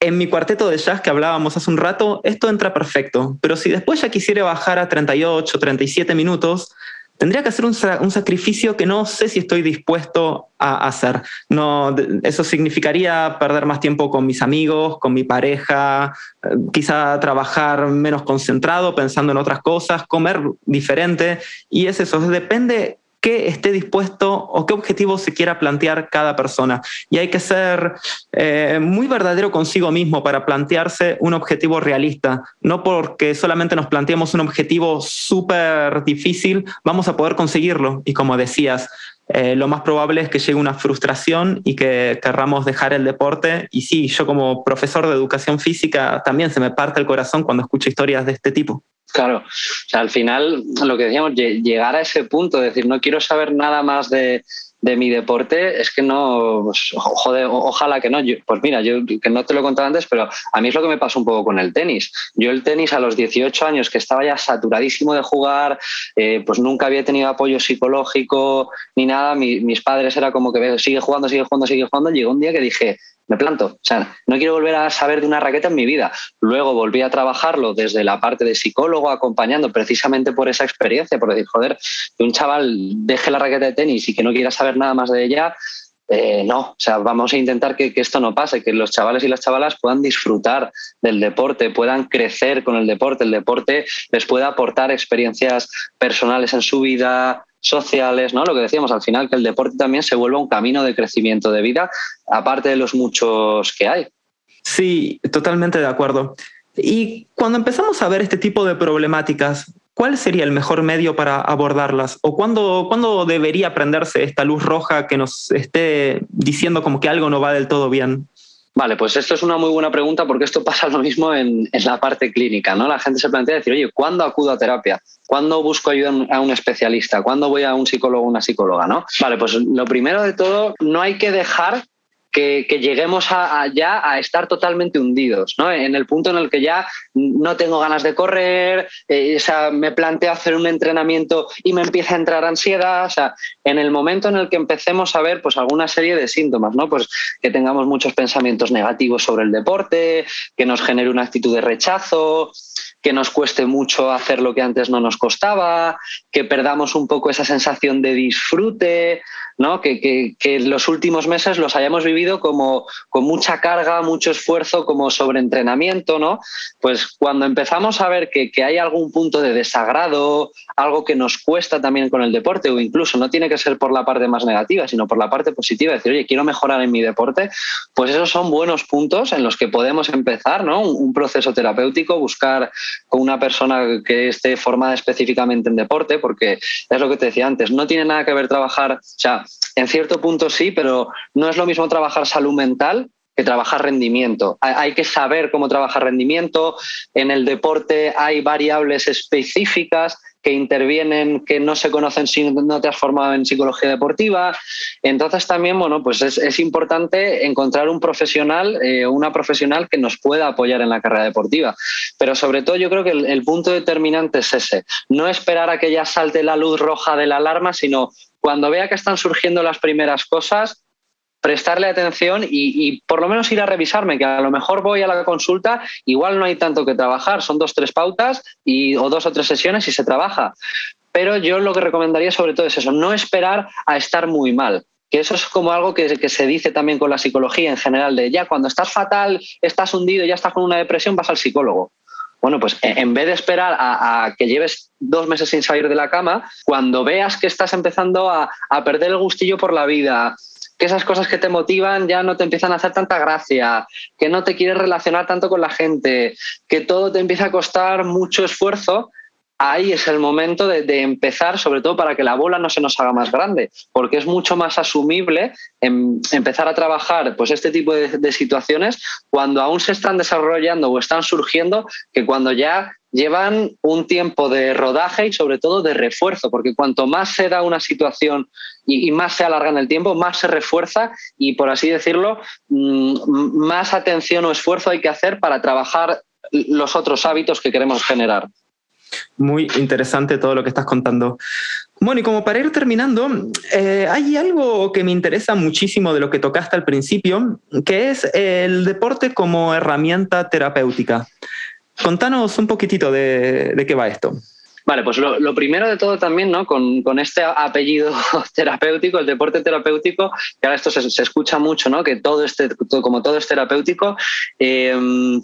En mi cuarteto de jazz que hablábamos hace un rato, esto entra perfecto, pero si después ya quisiera bajar a 38, 37 minutos, tendría que hacer un, sacrificio que no sé si estoy dispuesto a hacer. No, eso significaría perder más tiempo con mis amigos, con mi pareja, eh, quizá trabajar menos concentrado, pensando en otras cosas, comer diferente. Y es eso, depende qué esté dispuesto o qué objetivo se quiera plantear cada persona. Y hay que ser eh, muy verdadero consigo mismo para plantearse un objetivo realista. No porque solamente nos planteemos un objetivo súper difícil, vamos a poder conseguirlo. Y como decías, eh, lo más probable es que llegue una frustración y que querramos dejar el deporte. Y sí, yo como profesor de educación física también se me parte el corazón cuando escucho historias de este tipo. Claro, o sea, al final lo que decíamos, llegar a ese punto, decir, no quiero saber nada más de, de mi deporte es que no, pues, joder, ojalá que no. pues mira, yo que no te lo he contado antes, pero a mí es lo que me pasó un poco con el tenis. Yo el tenis a los 18 años, que estaba ya saturadísimo de jugar, eh, pues nunca había tenido apoyo psicológico ni nada. mis padres era como que sigue jugando, sigue jugando, sigue jugando. Llegó un día que dije, me planto. O sea, no quiero volver a saber de una raqueta en mi vida. Luego volví a trabajarlo desde la parte de psicólogo, acompañando precisamente por esa experiencia, por decir, joder, que un chaval deje la raqueta de tenis y que no quiera saber nada más de ella, eh, no, o sea, vamos a intentar que, que, esto no pase, que los chavales y las chavalas puedan disfrutar del deporte, puedan crecer con el deporte, el deporte les pueda aportar experiencias personales en su vida, sociales, ¿no? Lo que decíamos al final, que el deporte también se vuelva un camino de crecimiento de vida, aparte de los muchos que hay. Sí, totalmente de acuerdo. Y cuando empezamos a ver este tipo de problemáticas, ¿cuál sería el mejor medio para abordarlas? ¿O cuándo, cuándo debería prenderse esta luz roja que nos esté diciendo como que algo no va del todo bien? Vale, pues esto es una muy buena pregunta porque esto pasa lo mismo en, la parte clínica, ¿no? La gente se plantea decir, oye, ¿cuándo acudo a terapia? ¿Cuándo busco ayuda a un especialista? ¿Cuándo voy a un psicólogo o una psicóloga? ¿no? Vale, pues lo primero de todo, no hay que dejar que, lleguemos a, ya a estar totalmente hundidos, ¿no? En el punto en el que ya no tengo ganas de correr, eh, o sea, me planteo hacer un entrenamiento y me empieza a entrar ansiedad, o sea, en el momento en el que empecemos a ver pues alguna serie de síntomas, ¿no? Pues que tengamos muchos pensamientos negativos sobre el deporte, que nos genere una actitud de rechazo, que nos cueste mucho hacer lo que antes no nos costaba, que perdamos un poco esa sensación de disfrute, ¿no? que, que, los últimos meses los hayamos vivido como con mucha carga, mucho esfuerzo, como sobreentrenamiento, ¿no? Pues cuando empezamos a ver que, que, hay algún punto de desagrado, algo que nos cuesta también con el deporte, o incluso no tiene que ser por la parte más negativa, sino por la parte positiva, decir, oye, quiero mejorar en mi deporte, pues esos son buenos puntos en los que podemos empezar, ¿no? Un, un proceso terapéutico, buscar con una persona que esté formada específicamente en deporte, porque es lo que te decía antes, no tiene nada que ver trabajar, o sea, en cierto punto sí, pero no es lo mismo trabajar salud mental que trabajar rendimiento. Hay que saber cómo trabajar rendimiento. En el deporte hay variables específicas que intervienen que no se conocen si no te has formado en psicología deportiva. Entonces también, bueno, pues es, importante encontrar un profesional, eh, una profesional que nos pueda apoyar en la carrera deportiva. Pero sobre todo yo creo que el, el punto determinante es ese, no esperar a que ya salte la luz roja de la alarma, sino cuando vea que están surgiendo las primeras cosas, prestarle atención y, por lo menos ir a revisarme, que a lo mejor voy a la consulta, igual no hay tanto que trabajar, son dos, tres pautas y, o dos o tres sesiones y se trabaja. Pero yo lo que recomendaría sobre todo es eso, no esperar a estar muy mal. Que eso es como algo que, que se dice también con la psicología en general, de ya cuando estás fatal, estás hundido, ya estás con una depresión, vas al psicólogo. Bueno, pues en vez de esperar a, que lleves dos meses sin salir de la cama, cuando veas que estás empezando a, a perder el gustillo por la vida, que esas cosas que te motivan ya no te empiezan a hacer tanta gracia, que no te quieres relacionar tanto con la gente, que todo te empieza a costar mucho esfuerzo, ahí es el momento de, empezar, sobre todo para que la bola no se nos haga más grande, porque es mucho más asumible empezar a trabajar pues, este tipo de, situaciones cuando aún se están desarrollando o están surgiendo que cuando ya llevan un tiempo de rodaje y sobre todo de refuerzo, porque cuanto más se da una situación y, más se alarga en el tiempo, más se refuerza y, por así decirlo, mm, más atención o esfuerzo hay que hacer para trabajar los otros hábitos que queremos generar. Muy interesante todo lo que estás contando. Bueno, y como para ir terminando, eh, hay algo que me interesa muchísimo de lo que tocaste al principio, que es el deporte como herramienta terapéutica. Contanos un poquitito de, qué va esto. Vale, pues lo, primero de todo también, ¿no? Con, este apellido terapéutico, el deporte terapéutico, que ahora esto se, escucha mucho, ¿no? Que todo este, como todo es terapéutico, eh,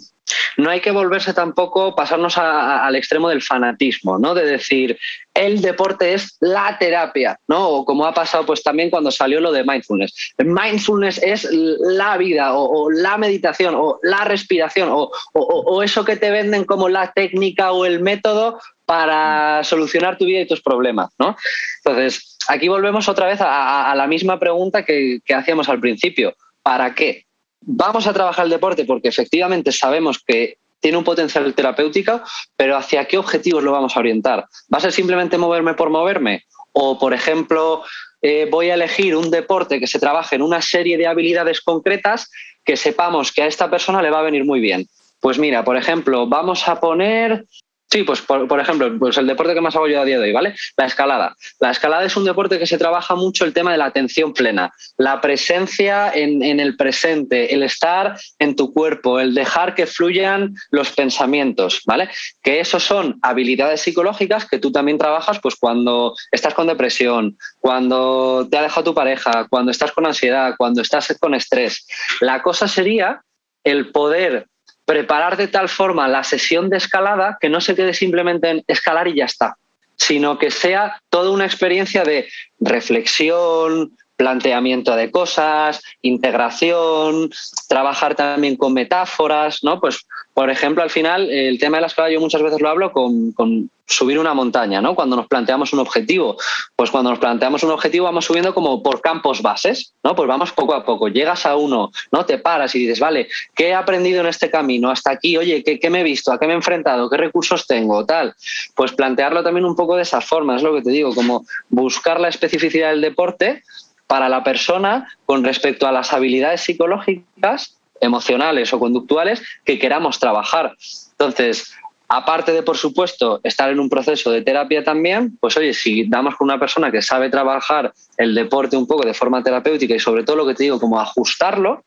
no hay que volverse tampoco, pasarnos al extremo del fanatismo, ¿no? De decir, el deporte es la terapia, ¿no? O como ha pasado pues también cuando salió lo de mindfulness. Mindfulness es la vida o, la meditación o la respiración o, eso que te venden como la técnica o el método para solucionar tu vida y tus problemas, ¿no? Entonces, aquí volvemos otra vez a, la misma pregunta que hacíamos al principio. ¿Para qué? Vamos a trabajar el deporte porque efectivamente sabemos que tiene un potencial terapéutico, pero ¿hacia qué objetivos lo vamos a orientar? ¿Va a ser simplemente moverme por moverme? O, por ejemplo, eh, voy a elegir un deporte que se trabaje en una serie de habilidades concretas que sepamos que a esta persona le va a venir muy bien. Pues mira, por ejemplo, vamos a poner Sí, pues por, ejemplo, pues el deporte que más hago yo a día de hoy, ¿vale? La escalada. La escalada es un deporte que se trabaja mucho el tema de la atención plena, la presencia en, el presente, el estar en tu cuerpo, el dejar que fluyan los pensamientos, ¿vale? Que esos son habilidades psicológicas que tú también trabajas pues cuando estás con depresión, cuando te ha dejado tu pareja, cuando estás con ansiedad, cuando estás con estrés. La cosa sería el poder preparar de tal forma la sesión de escalada que no se quede simplemente en escalar y ya está, sino que sea toda una experiencia de reflexión, planteamiento de cosas, integración, trabajar también con metáforas, ¿no? Pues, por ejemplo, al final, el tema de la escalada yo muchas veces lo hablo con, subir una montaña, ¿no? Cuando nos planteamos un objetivo. Pues cuando nos planteamos un objetivo vamos subiendo como por campos bases, ¿no? Pues vamos poco a poco. Llegas a uno, ¿no? Te paras y dices, vale, ¿qué he aprendido en este camino hasta aquí? Oye, ¿qué, qué me he visto? ¿A qué me he enfrentado? ¿Qué recursos tengo? Tal. Pues plantearlo también un poco de esa forma, es lo que te digo, como buscar la especificidad del deporte para la persona con respecto a las habilidades psicológicas, emocionales o conductuales que queramos trabajar. Entonces, aparte de, por supuesto, estar en un proceso de terapia también, pues oye, si damos con una persona que sabe trabajar el deporte un poco de forma terapéutica y sobre todo lo que te digo, como ajustarlo,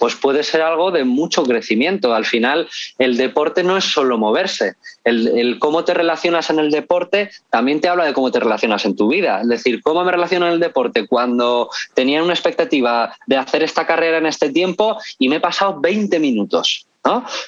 pues puede ser algo de mucho crecimiento. Al final, el deporte no es solo moverse. El, cómo te relacionas en el deporte también te habla de cómo te relacionas en tu vida. Es decir, cómo me relaciono en el deporte cuando tenía una expectativa de hacer esta carrera en este tiempo y me he pasado 20 minutos.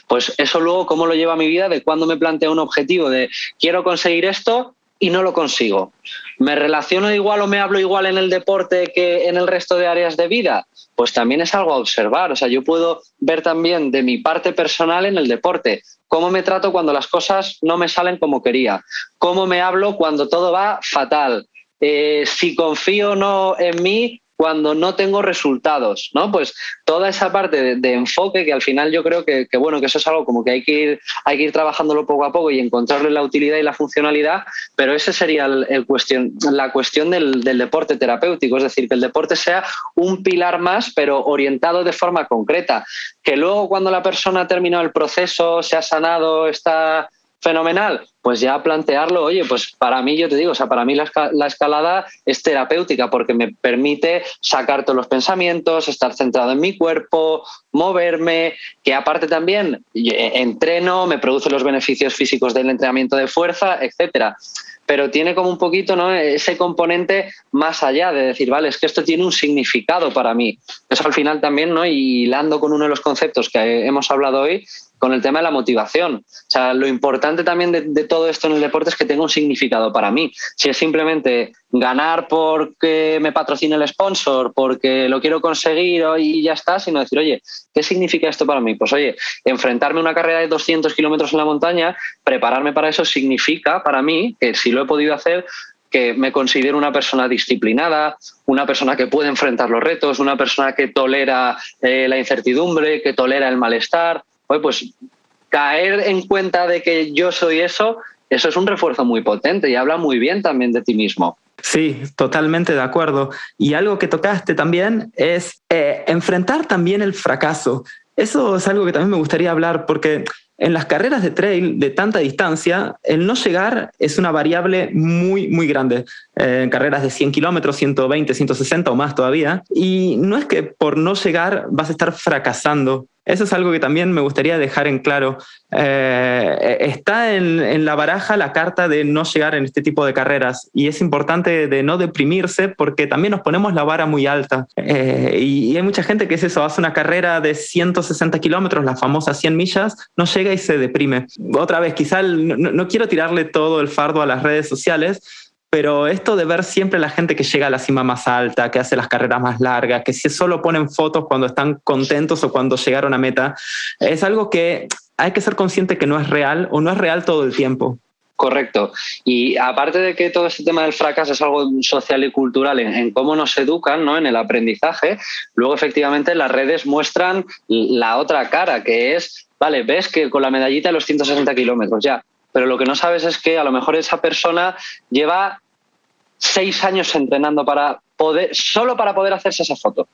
Pues eso luego, cómo lo lleva mi vida de cuando me planteo un objetivo de quiero conseguir esto y no lo consigo. ¿Me relaciono igual o me hablo igual en el deporte que en el resto de áreas de vida? Pues también es algo a observar. O sea, yo puedo ver también de mi parte personal en el deporte. Cómo me trato cuando las cosas no me salen como quería. Cómo me hablo cuando todo va fatal. Eh, si confío o no en mí cuando no tengo resultados, ¿no? Pues toda esa parte de, enfoque que al final yo creo que, bueno, que eso es algo como que hay que ir, hay que ir trabajándolo poco a poco y encontrarle la utilidad y la funcionalidad, pero ese sería el, cuestión, la cuestión del, del, deporte terapéutico, es decir, que el deporte sea un pilar más, pero orientado de forma concreta, que luego cuando la persona ha terminado el proceso, se ha sanado, está fenomenal, pues ya plantearlo, oye, pues para mí, yo te digo, o sea, para mí la, escalada es terapéutica porque me permite sacar todos los pensamientos, estar centrado en mi cuerpo, moverme, que aparte también eh, entreno, me produce los beneficios físicos del entrenamiento de fuerza, etcétera pero tiene como un poquito ¿no? ese componente más allá de decir, vale, es que esto tiene un significado para mí. Eso al final también, ¿no? y hilando con uno de los conceptos que hemos hablado hoy, con el tema de la motivación. O sea, lo importante también de, todo esto en el deporte es que tenga un significado para mí. Si es simplemente ganar porque me patrocina el sponsor, porque lo quiero conseguir y ya está, sino decir, oye, ¿qué significa esto para mí? Pues oye, enfrentarme a una carrera de 200 kilómetros en la montaña, prepararme para eso significa para mí, que si lo he podido hacer, que me considero una persona disciplinada, una persona que puede enfrentar los retos, una persona que tolera eh, la incertidumbre, que tolera el malestar, pues caer en cuenta de que yo soy eso, eso es un refuerzo muy potente y habla muy bien también de ti mismo. Sí, totalmente de acuerdo. Y algo que tocaste también es eh, enfrentar también el fracaso. Eso es algo que también me gustaría hablar porque en las carreras de trail de tanta distancia, el no llegar es una variable muy, muy grande. En carreras de 100 kilómetros, 120, 160 o más todavía. Y no es que por no llegar vas a estar fracasando eso es algo que también me gustaría dejar en claro. Eh, está en, la baraja la carta de no llegar en este tipo de carreras y es importante de no deprimirse porque también nos ponemos la vara muy alta. Eh, y, hay mucha gente que es eso, hace una carrera de 160 kilómetros, la famosa 100 millas, no llega y se deprime. Otra vez, quizá no quiero tirarle todo el fardo a las redes sociales, pero esto de ver siempre la gente que llega a la cima más alta, que hace las carreras más largas, que si solo ponen fotos cuando están contentos o cuando llegaron a meta, es algo que hay que ser consciente que no es real o no es real todo el tiempo. Correcto. Y aparte de que todo este tema del fracaso es algo social y cultural en, cómo nos educan, ¿no? En el aprendizaje, luego efectivamente las redes muestran la otra cara, que es, vale, ves que con la medallita de los 160 kilómetros ya, pero lo que no sabes es que a lo mejor esa persona lleva seis años entrenando para poder, solo para poder hacerse esa foto.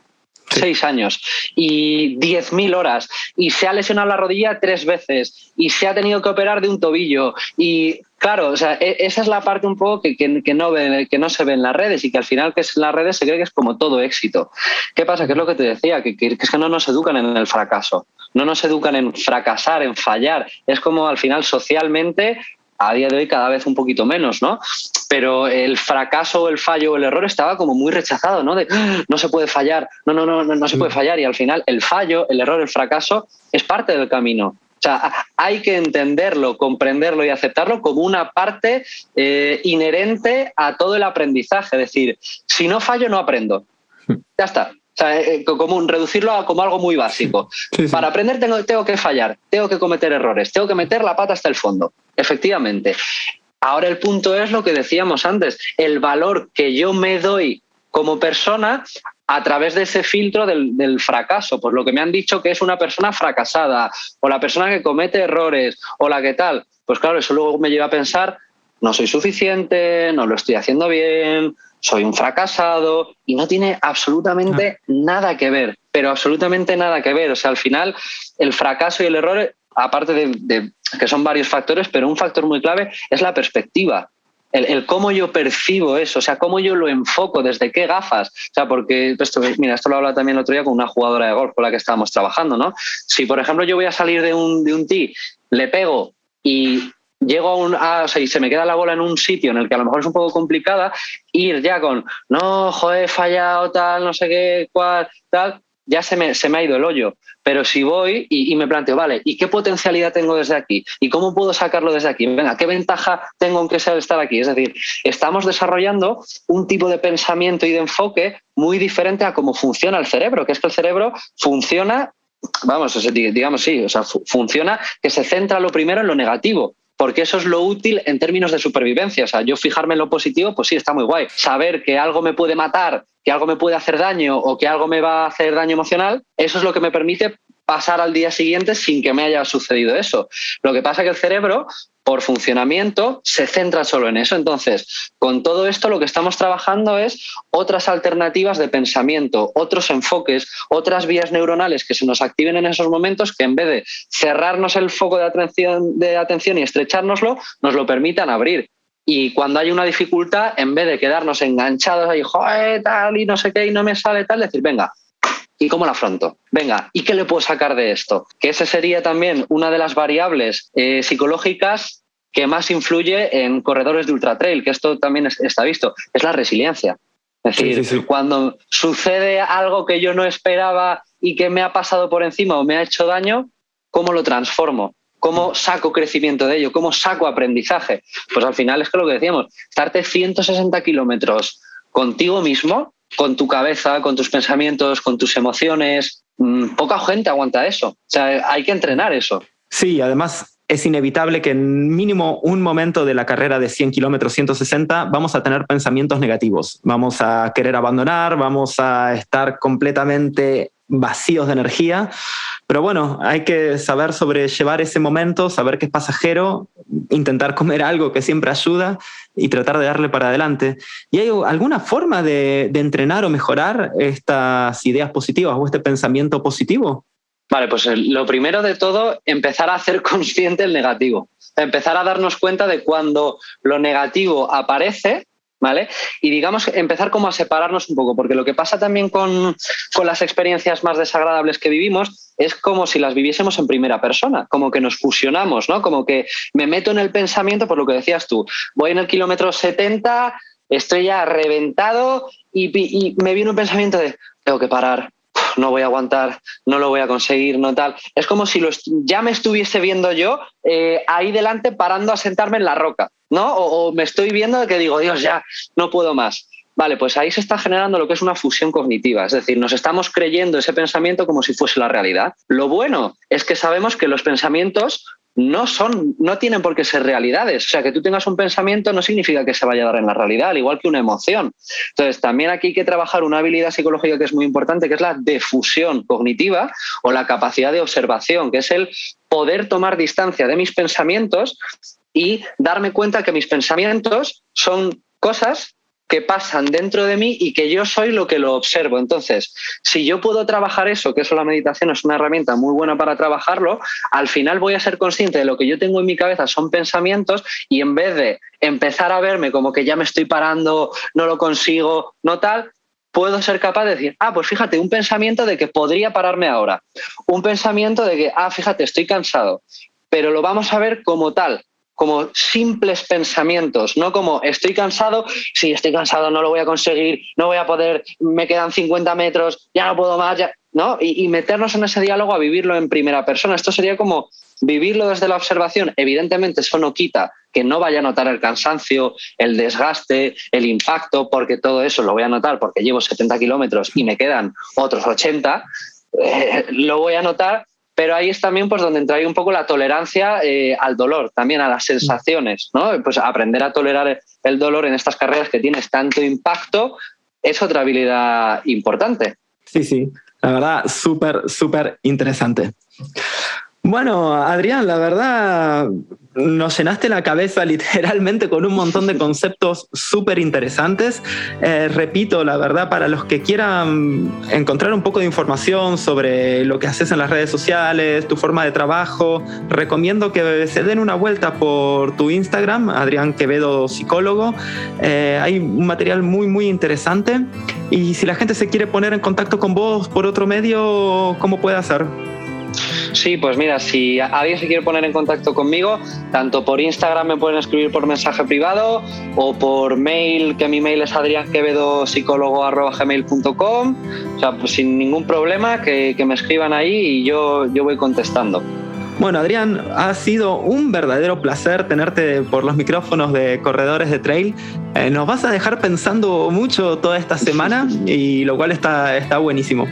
Seis años y diez mil horas y se ha lesionado la rodilla tres veces y se ha tenido que operar de un tobillo y claro, o sea, e, esa es la parte un poco que, que, no ve, que no se ve en las redes y que al final que es en las redes se cree que es como todo éxito. ¿Qué pasa? Que es lo que te decía, que, que es que no nos educan en el fracaso no nos educan en fracasar, en fallar. Es como al final socialmente a día de hoy cada vez un poquito menos, ¿no? Pero el fracaso, el fallo, el error estaba como muy rechazado, ¿no? De ah, no se puede fallar, no, no, no, no, se puede mm. fallar. Y al final el fallo, el error, el fracaso es parte del camino. O sea, hay que entenderlo, comprenderlo y aceptarlo como una parte eh, inherente a todo el aprendizaje. Es decir, si no fallo, no aprendo. Hmm. Ya está. O sea, eh, como reducirlo a como algo muy básico. Para aprender tengo, tengo que fallar, tengo que cometer errores, tengo que meter la pata hasta el fondo. Efectivamente. Ahora el punto es lo que decíamos antes, el valor que yo me doy como persona a través de ese filtro del, del, fracaso, pues lo que me han dicho que es una persona fracasada, o la persona que comete errores, o la que tal, pues claro, eso luego me lleva a pensar, no soy suficiente, no lo estoy haciendo bien, soy un fracasado y no tiene absolutamente nada que ver, pero absolutamente nada que ver. O sea, al final el fracaso y el error, aparte de, que son varios factores, pero un factor muy clave es la perspectiva. El, cómo yo percibo eso, o sea, cómo yo lo enfoco, desde qué gafas. O sea, porque esto, mira, esto lo hablaba también el otro día con una jugadora de golf con la que estábamos trabajando, ¿no? Si, por ejemplo, yo voy a salir de un, de un tee, le pego y llego a un, o sea, y se me queda la bola en un sitio en el que a lo mejor es un poco complicada, ir ya con, no, joder, he fallado, tal, no sé qué, cuál, tal, ya se me, se me ha ido el hoyo. Pero si voy y, me planteo, vale, ¿y qué potencialidad tengo desde aquí? ¿Y cómo puedo sacarlo desde aquí? Venga, ¿qué ventaja tengo en que sea estar aquí? Es decir, estamos desarrollando un tipo de pensamiento y de enfoque muy diferente a cómo funciona el cerebro, que es que el cerebro funciona vamos, digamos sí, o sea, funciona que se centra lo primero en lo negativo porque eso es lo útil en términos de supervivencia. O sea, yo fijarme en lo positivo, pues sí, está muy guay. Saber que algo me puede matar, que algo me puede hacer daño o que algo me va a hacer daño emocional, eso es lo que me permite pasar al día siguiente sin que me haya sucedido eso. Lo que pasa es que el cerebro, por funcionamiento, se centra solo en eso. Entonces, con todo esto lo que estamos trabajando es otras alternativas de pensamiento, otros enfoques, otras vías neuronales que se nos activen en esos momentos que en vez de cerrarnos el foco de atención, de atención y estrechárnoslo, nos lo permitan abrir. Y cuando hay una dificultad, en vez de quedarnos enganchados ahí, joder, tal y no sé qué, y no me sale tal, decir, venga, ¿Y cómo la afronto? Venga, ¿y qué le puedo sacar de esto? Que esa sería también una de las variables eh, psicológicas que más influye en corredores de ultra trail, que esto también está visto, es la resiliencia. Es decir, cuando sucede algo que yo no esperaba y que me ha pasado por encima o me ha hecho daño, ¿cómo lo transformo? ¿Cómo saco crecimiento de ello? ¿Cómo saco aprendizaje? Pues al final es que lo que decíamos, estarte 160 kilómetros contigo mismo con tu cabeza, con tus pensamientos, con tus emociones. Mm, poca gente aguanta eso. O sea, hay que entrenar eso. Sí, además es inevitable que en mínimo un momento de la carrera de 100 kilómetros, 160, vamos a tener pensamientos negativos. Vamos a querer abandonar, vamos a estar completamente vacíos de energía. Pero bueno, hay que saber sobrellevar ese momento, saber que es pasajero, intentar comer algo que siempre ayuda y tratar de darle para adelante. ¿Y hay alguna forma de, entrenar o mejorar estas ideas positivas o este pensamiento positivo? Vale, pues lo primero de todo, empezar a hacer consciente el negativo. Empezar a darnos cuenta de cuando lo negativo aparece, ¿vale? Y digamos, empezar como a separarnos un poco, porque lo que pasa también con, con, las experiencias más desagradables que vivimos es como si las viviésemos en primera persona, como que nos fusionamos, ¿no? Como que me meto en el pensamiento, por lo que decías tú, voy en el kilómetro 70, estoy ya reventado y, y me viene un pensamiento de, tengo que parar, no voy a aguantar, no lo voy a conseguir, no tal. Es como si lo ya me estuviese viendo yo eh, ahí delante parando a sentarme en la roca, ¿no? O, me estoy viendo que digo, Dios, ya, no puedo más. Vale, pues ahí se está generando lo que es una fusión cognitiva, es decir, nos estamos creyendo ese pensamiento como si fuese la realidad. Lo bueno es que sabemos que los pensamientos no son, no tienen por qué ser realidades. O sea, que tú tengas un pensamiento no significa que se vaya a dar en la realidad, al igual que una emoción. Entonces, también aquí hay que trabajar una habilidad psicológica que es muy importante, que es la defusión cognitiva o la capacidad de observación, que es el poder tomar distancia de mis pensamientos y darme cuenta que mis pensamientos son cosas que pasan dentro de mí y que yo soy lo que lo observo. Entonces, si yo puedo trabajar eso, que eso la meditación es una herramienta muy buena para trabajarlo, al final voy a ser consciente de lo que yo tengo en mi cabeza son pensamientos y en vez de empezar a verme como que ya me estoy parando, no lo consigo, no tal, puedo ser capaz de decir, ah, pues fíjate, un pensamiento de que podría pararme ahora, un pensamiento de que, ah, fíjate, estoy cansado, pero lo vamos a ver como tal, como simples pensamientos, no como estoy cansado, si estoy cansado no lo voy a conseguir, no voy a poder, me quedan 50 metros, ya no puedo más, ya, ¿no? Y, meternos en ese diálogo a vivirlo en primera persona. Esto sería como vivirlo desde la observación. Evidentemente eso no quita que no vaya a notar el cansancio, el desgaste, el impacto, porque todo eso lo voy a notar porque llevo 70 kilómetros y me quedan otros 80, eh, lo voy a notar, pero ahí es también pues, donde entra un poco la tolerancia eh, al dolor, también a las sensaciones, ¿no? Pues aprender a tolerar el dolor en estas carreras que tienes tanto impacto es otra habilidad importante. Sí, sí, la verdad, súper, súper interesante. Bueno, Adrián, la verdad nos llenaste la cabeza literalmente con un montón de conceptos súper interesantes. Eh, repito, la verdad, para los que quieran encontrar un poco de información sobre lo que haces en las redes sociales, tu forma de trabajo, recomiendo que se den una vuelta por tu Instagram, Adrián Quevedo Psicólogo. Eh, hay un material muy, muy interesante. Y si la gente se quiere poner en contacto con vos por otro medio, ¿cómo puede hacer? Sí, pues mira, si alguien se quiere poner en contacto conmigo, tanto por Instagram me pueden escribir por mensaje privado o por mail, que mi mail es adrianquevedopsicólogo.gmail.com. O sea, pues sin ningún problema, que, me escriban ahí y yo, yo voy contestando. Bueno, Adrián, ha sido un verdadero placer tenerte por los micrófonos de Corredores de Trail. Eh, nos vas a dejar pensando mucho toda esta semana y lo cual está, está buenísimo.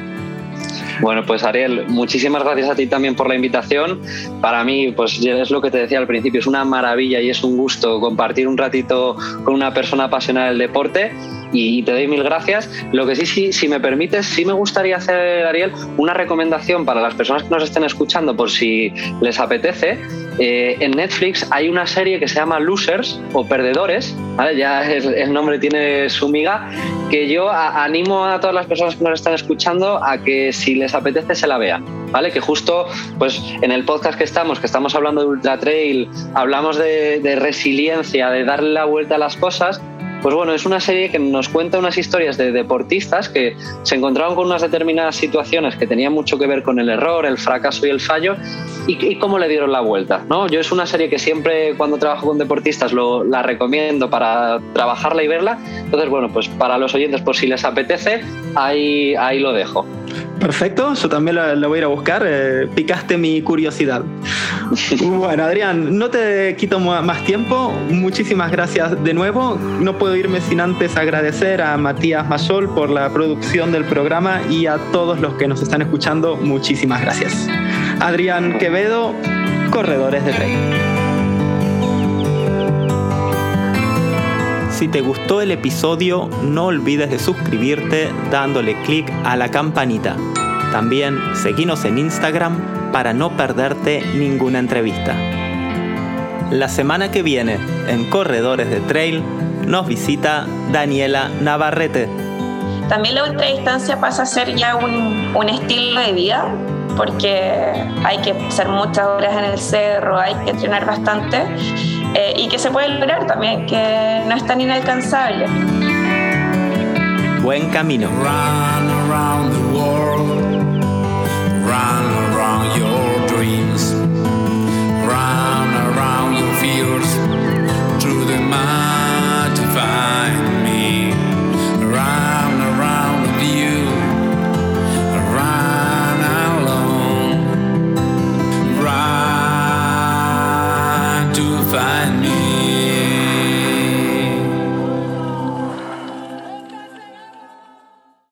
Bueno, pues Ariel, muchísimas gracias a ti también por la invitación. Para mí, pues es lo que te decía al principio, es una maravilla y es un gusto compartir un ratito con una persona apasionada del deporte y te doy mil gracias. Lo que sí, sí, si me permites, sí me gustaría hacer, Ariel, una recomendación para las personas que nos estén escuchando por si les apetece. Eh, en Netflix hay una serie que se llama Losers o Perdedores, ya el, nombre tiene su miga, que yo animo a todas las personas que nos están escuchando a que si les apetece se la vean. ¿Vale? Que justo pues, en el podcast que estamos, que estamos hablando de Ultra Trail, hablamos de, resiliencia, de darle la vuelta a las cosas, pues bueno, es una serie que nos cuenta unas historias de deportistas que se encontraron con unas determinadas situaciones que tenían mucho que ver con el error, el fracaso y el fallo y, cómo le dieron la vuelta. ¿no? Yo es una serie que siempre cuando trabajo con deportistas lo, la recomiendo para trabajarla y verla. Entonces, bueno, pues para los oyentes, por si les apetece, ahí, ahí lo dejo. Perfecto, yo también lo, voy a ir a buscar. Eh, picaste mi curiosidad. bueno, Adrián, no te quito más tiempo. Muchísimas gracias de nuevo. No puedo irme sin antes agradecer a Matías Mayol por la producción del programa y a todos los que nos están escuchando. Muchísimas gracias. Adrián Quevedo, Corredores de Tren. Si te gustó el episodio, no olvides de suscribirte dándole clic a la campanita. También seguinos en Instagram para no perderte ninguna entrevista. La semana que viene, en Corredores de Trail, nos visita Daniela Navarrete. También la ultradistancia pasa a ser ya un, un estilo de vida porque hay que hacer muchas horas en el cerro, hay que entrenar bastante eh, y que se puede lograr también, que no es tan inalcanzable. Buen camino.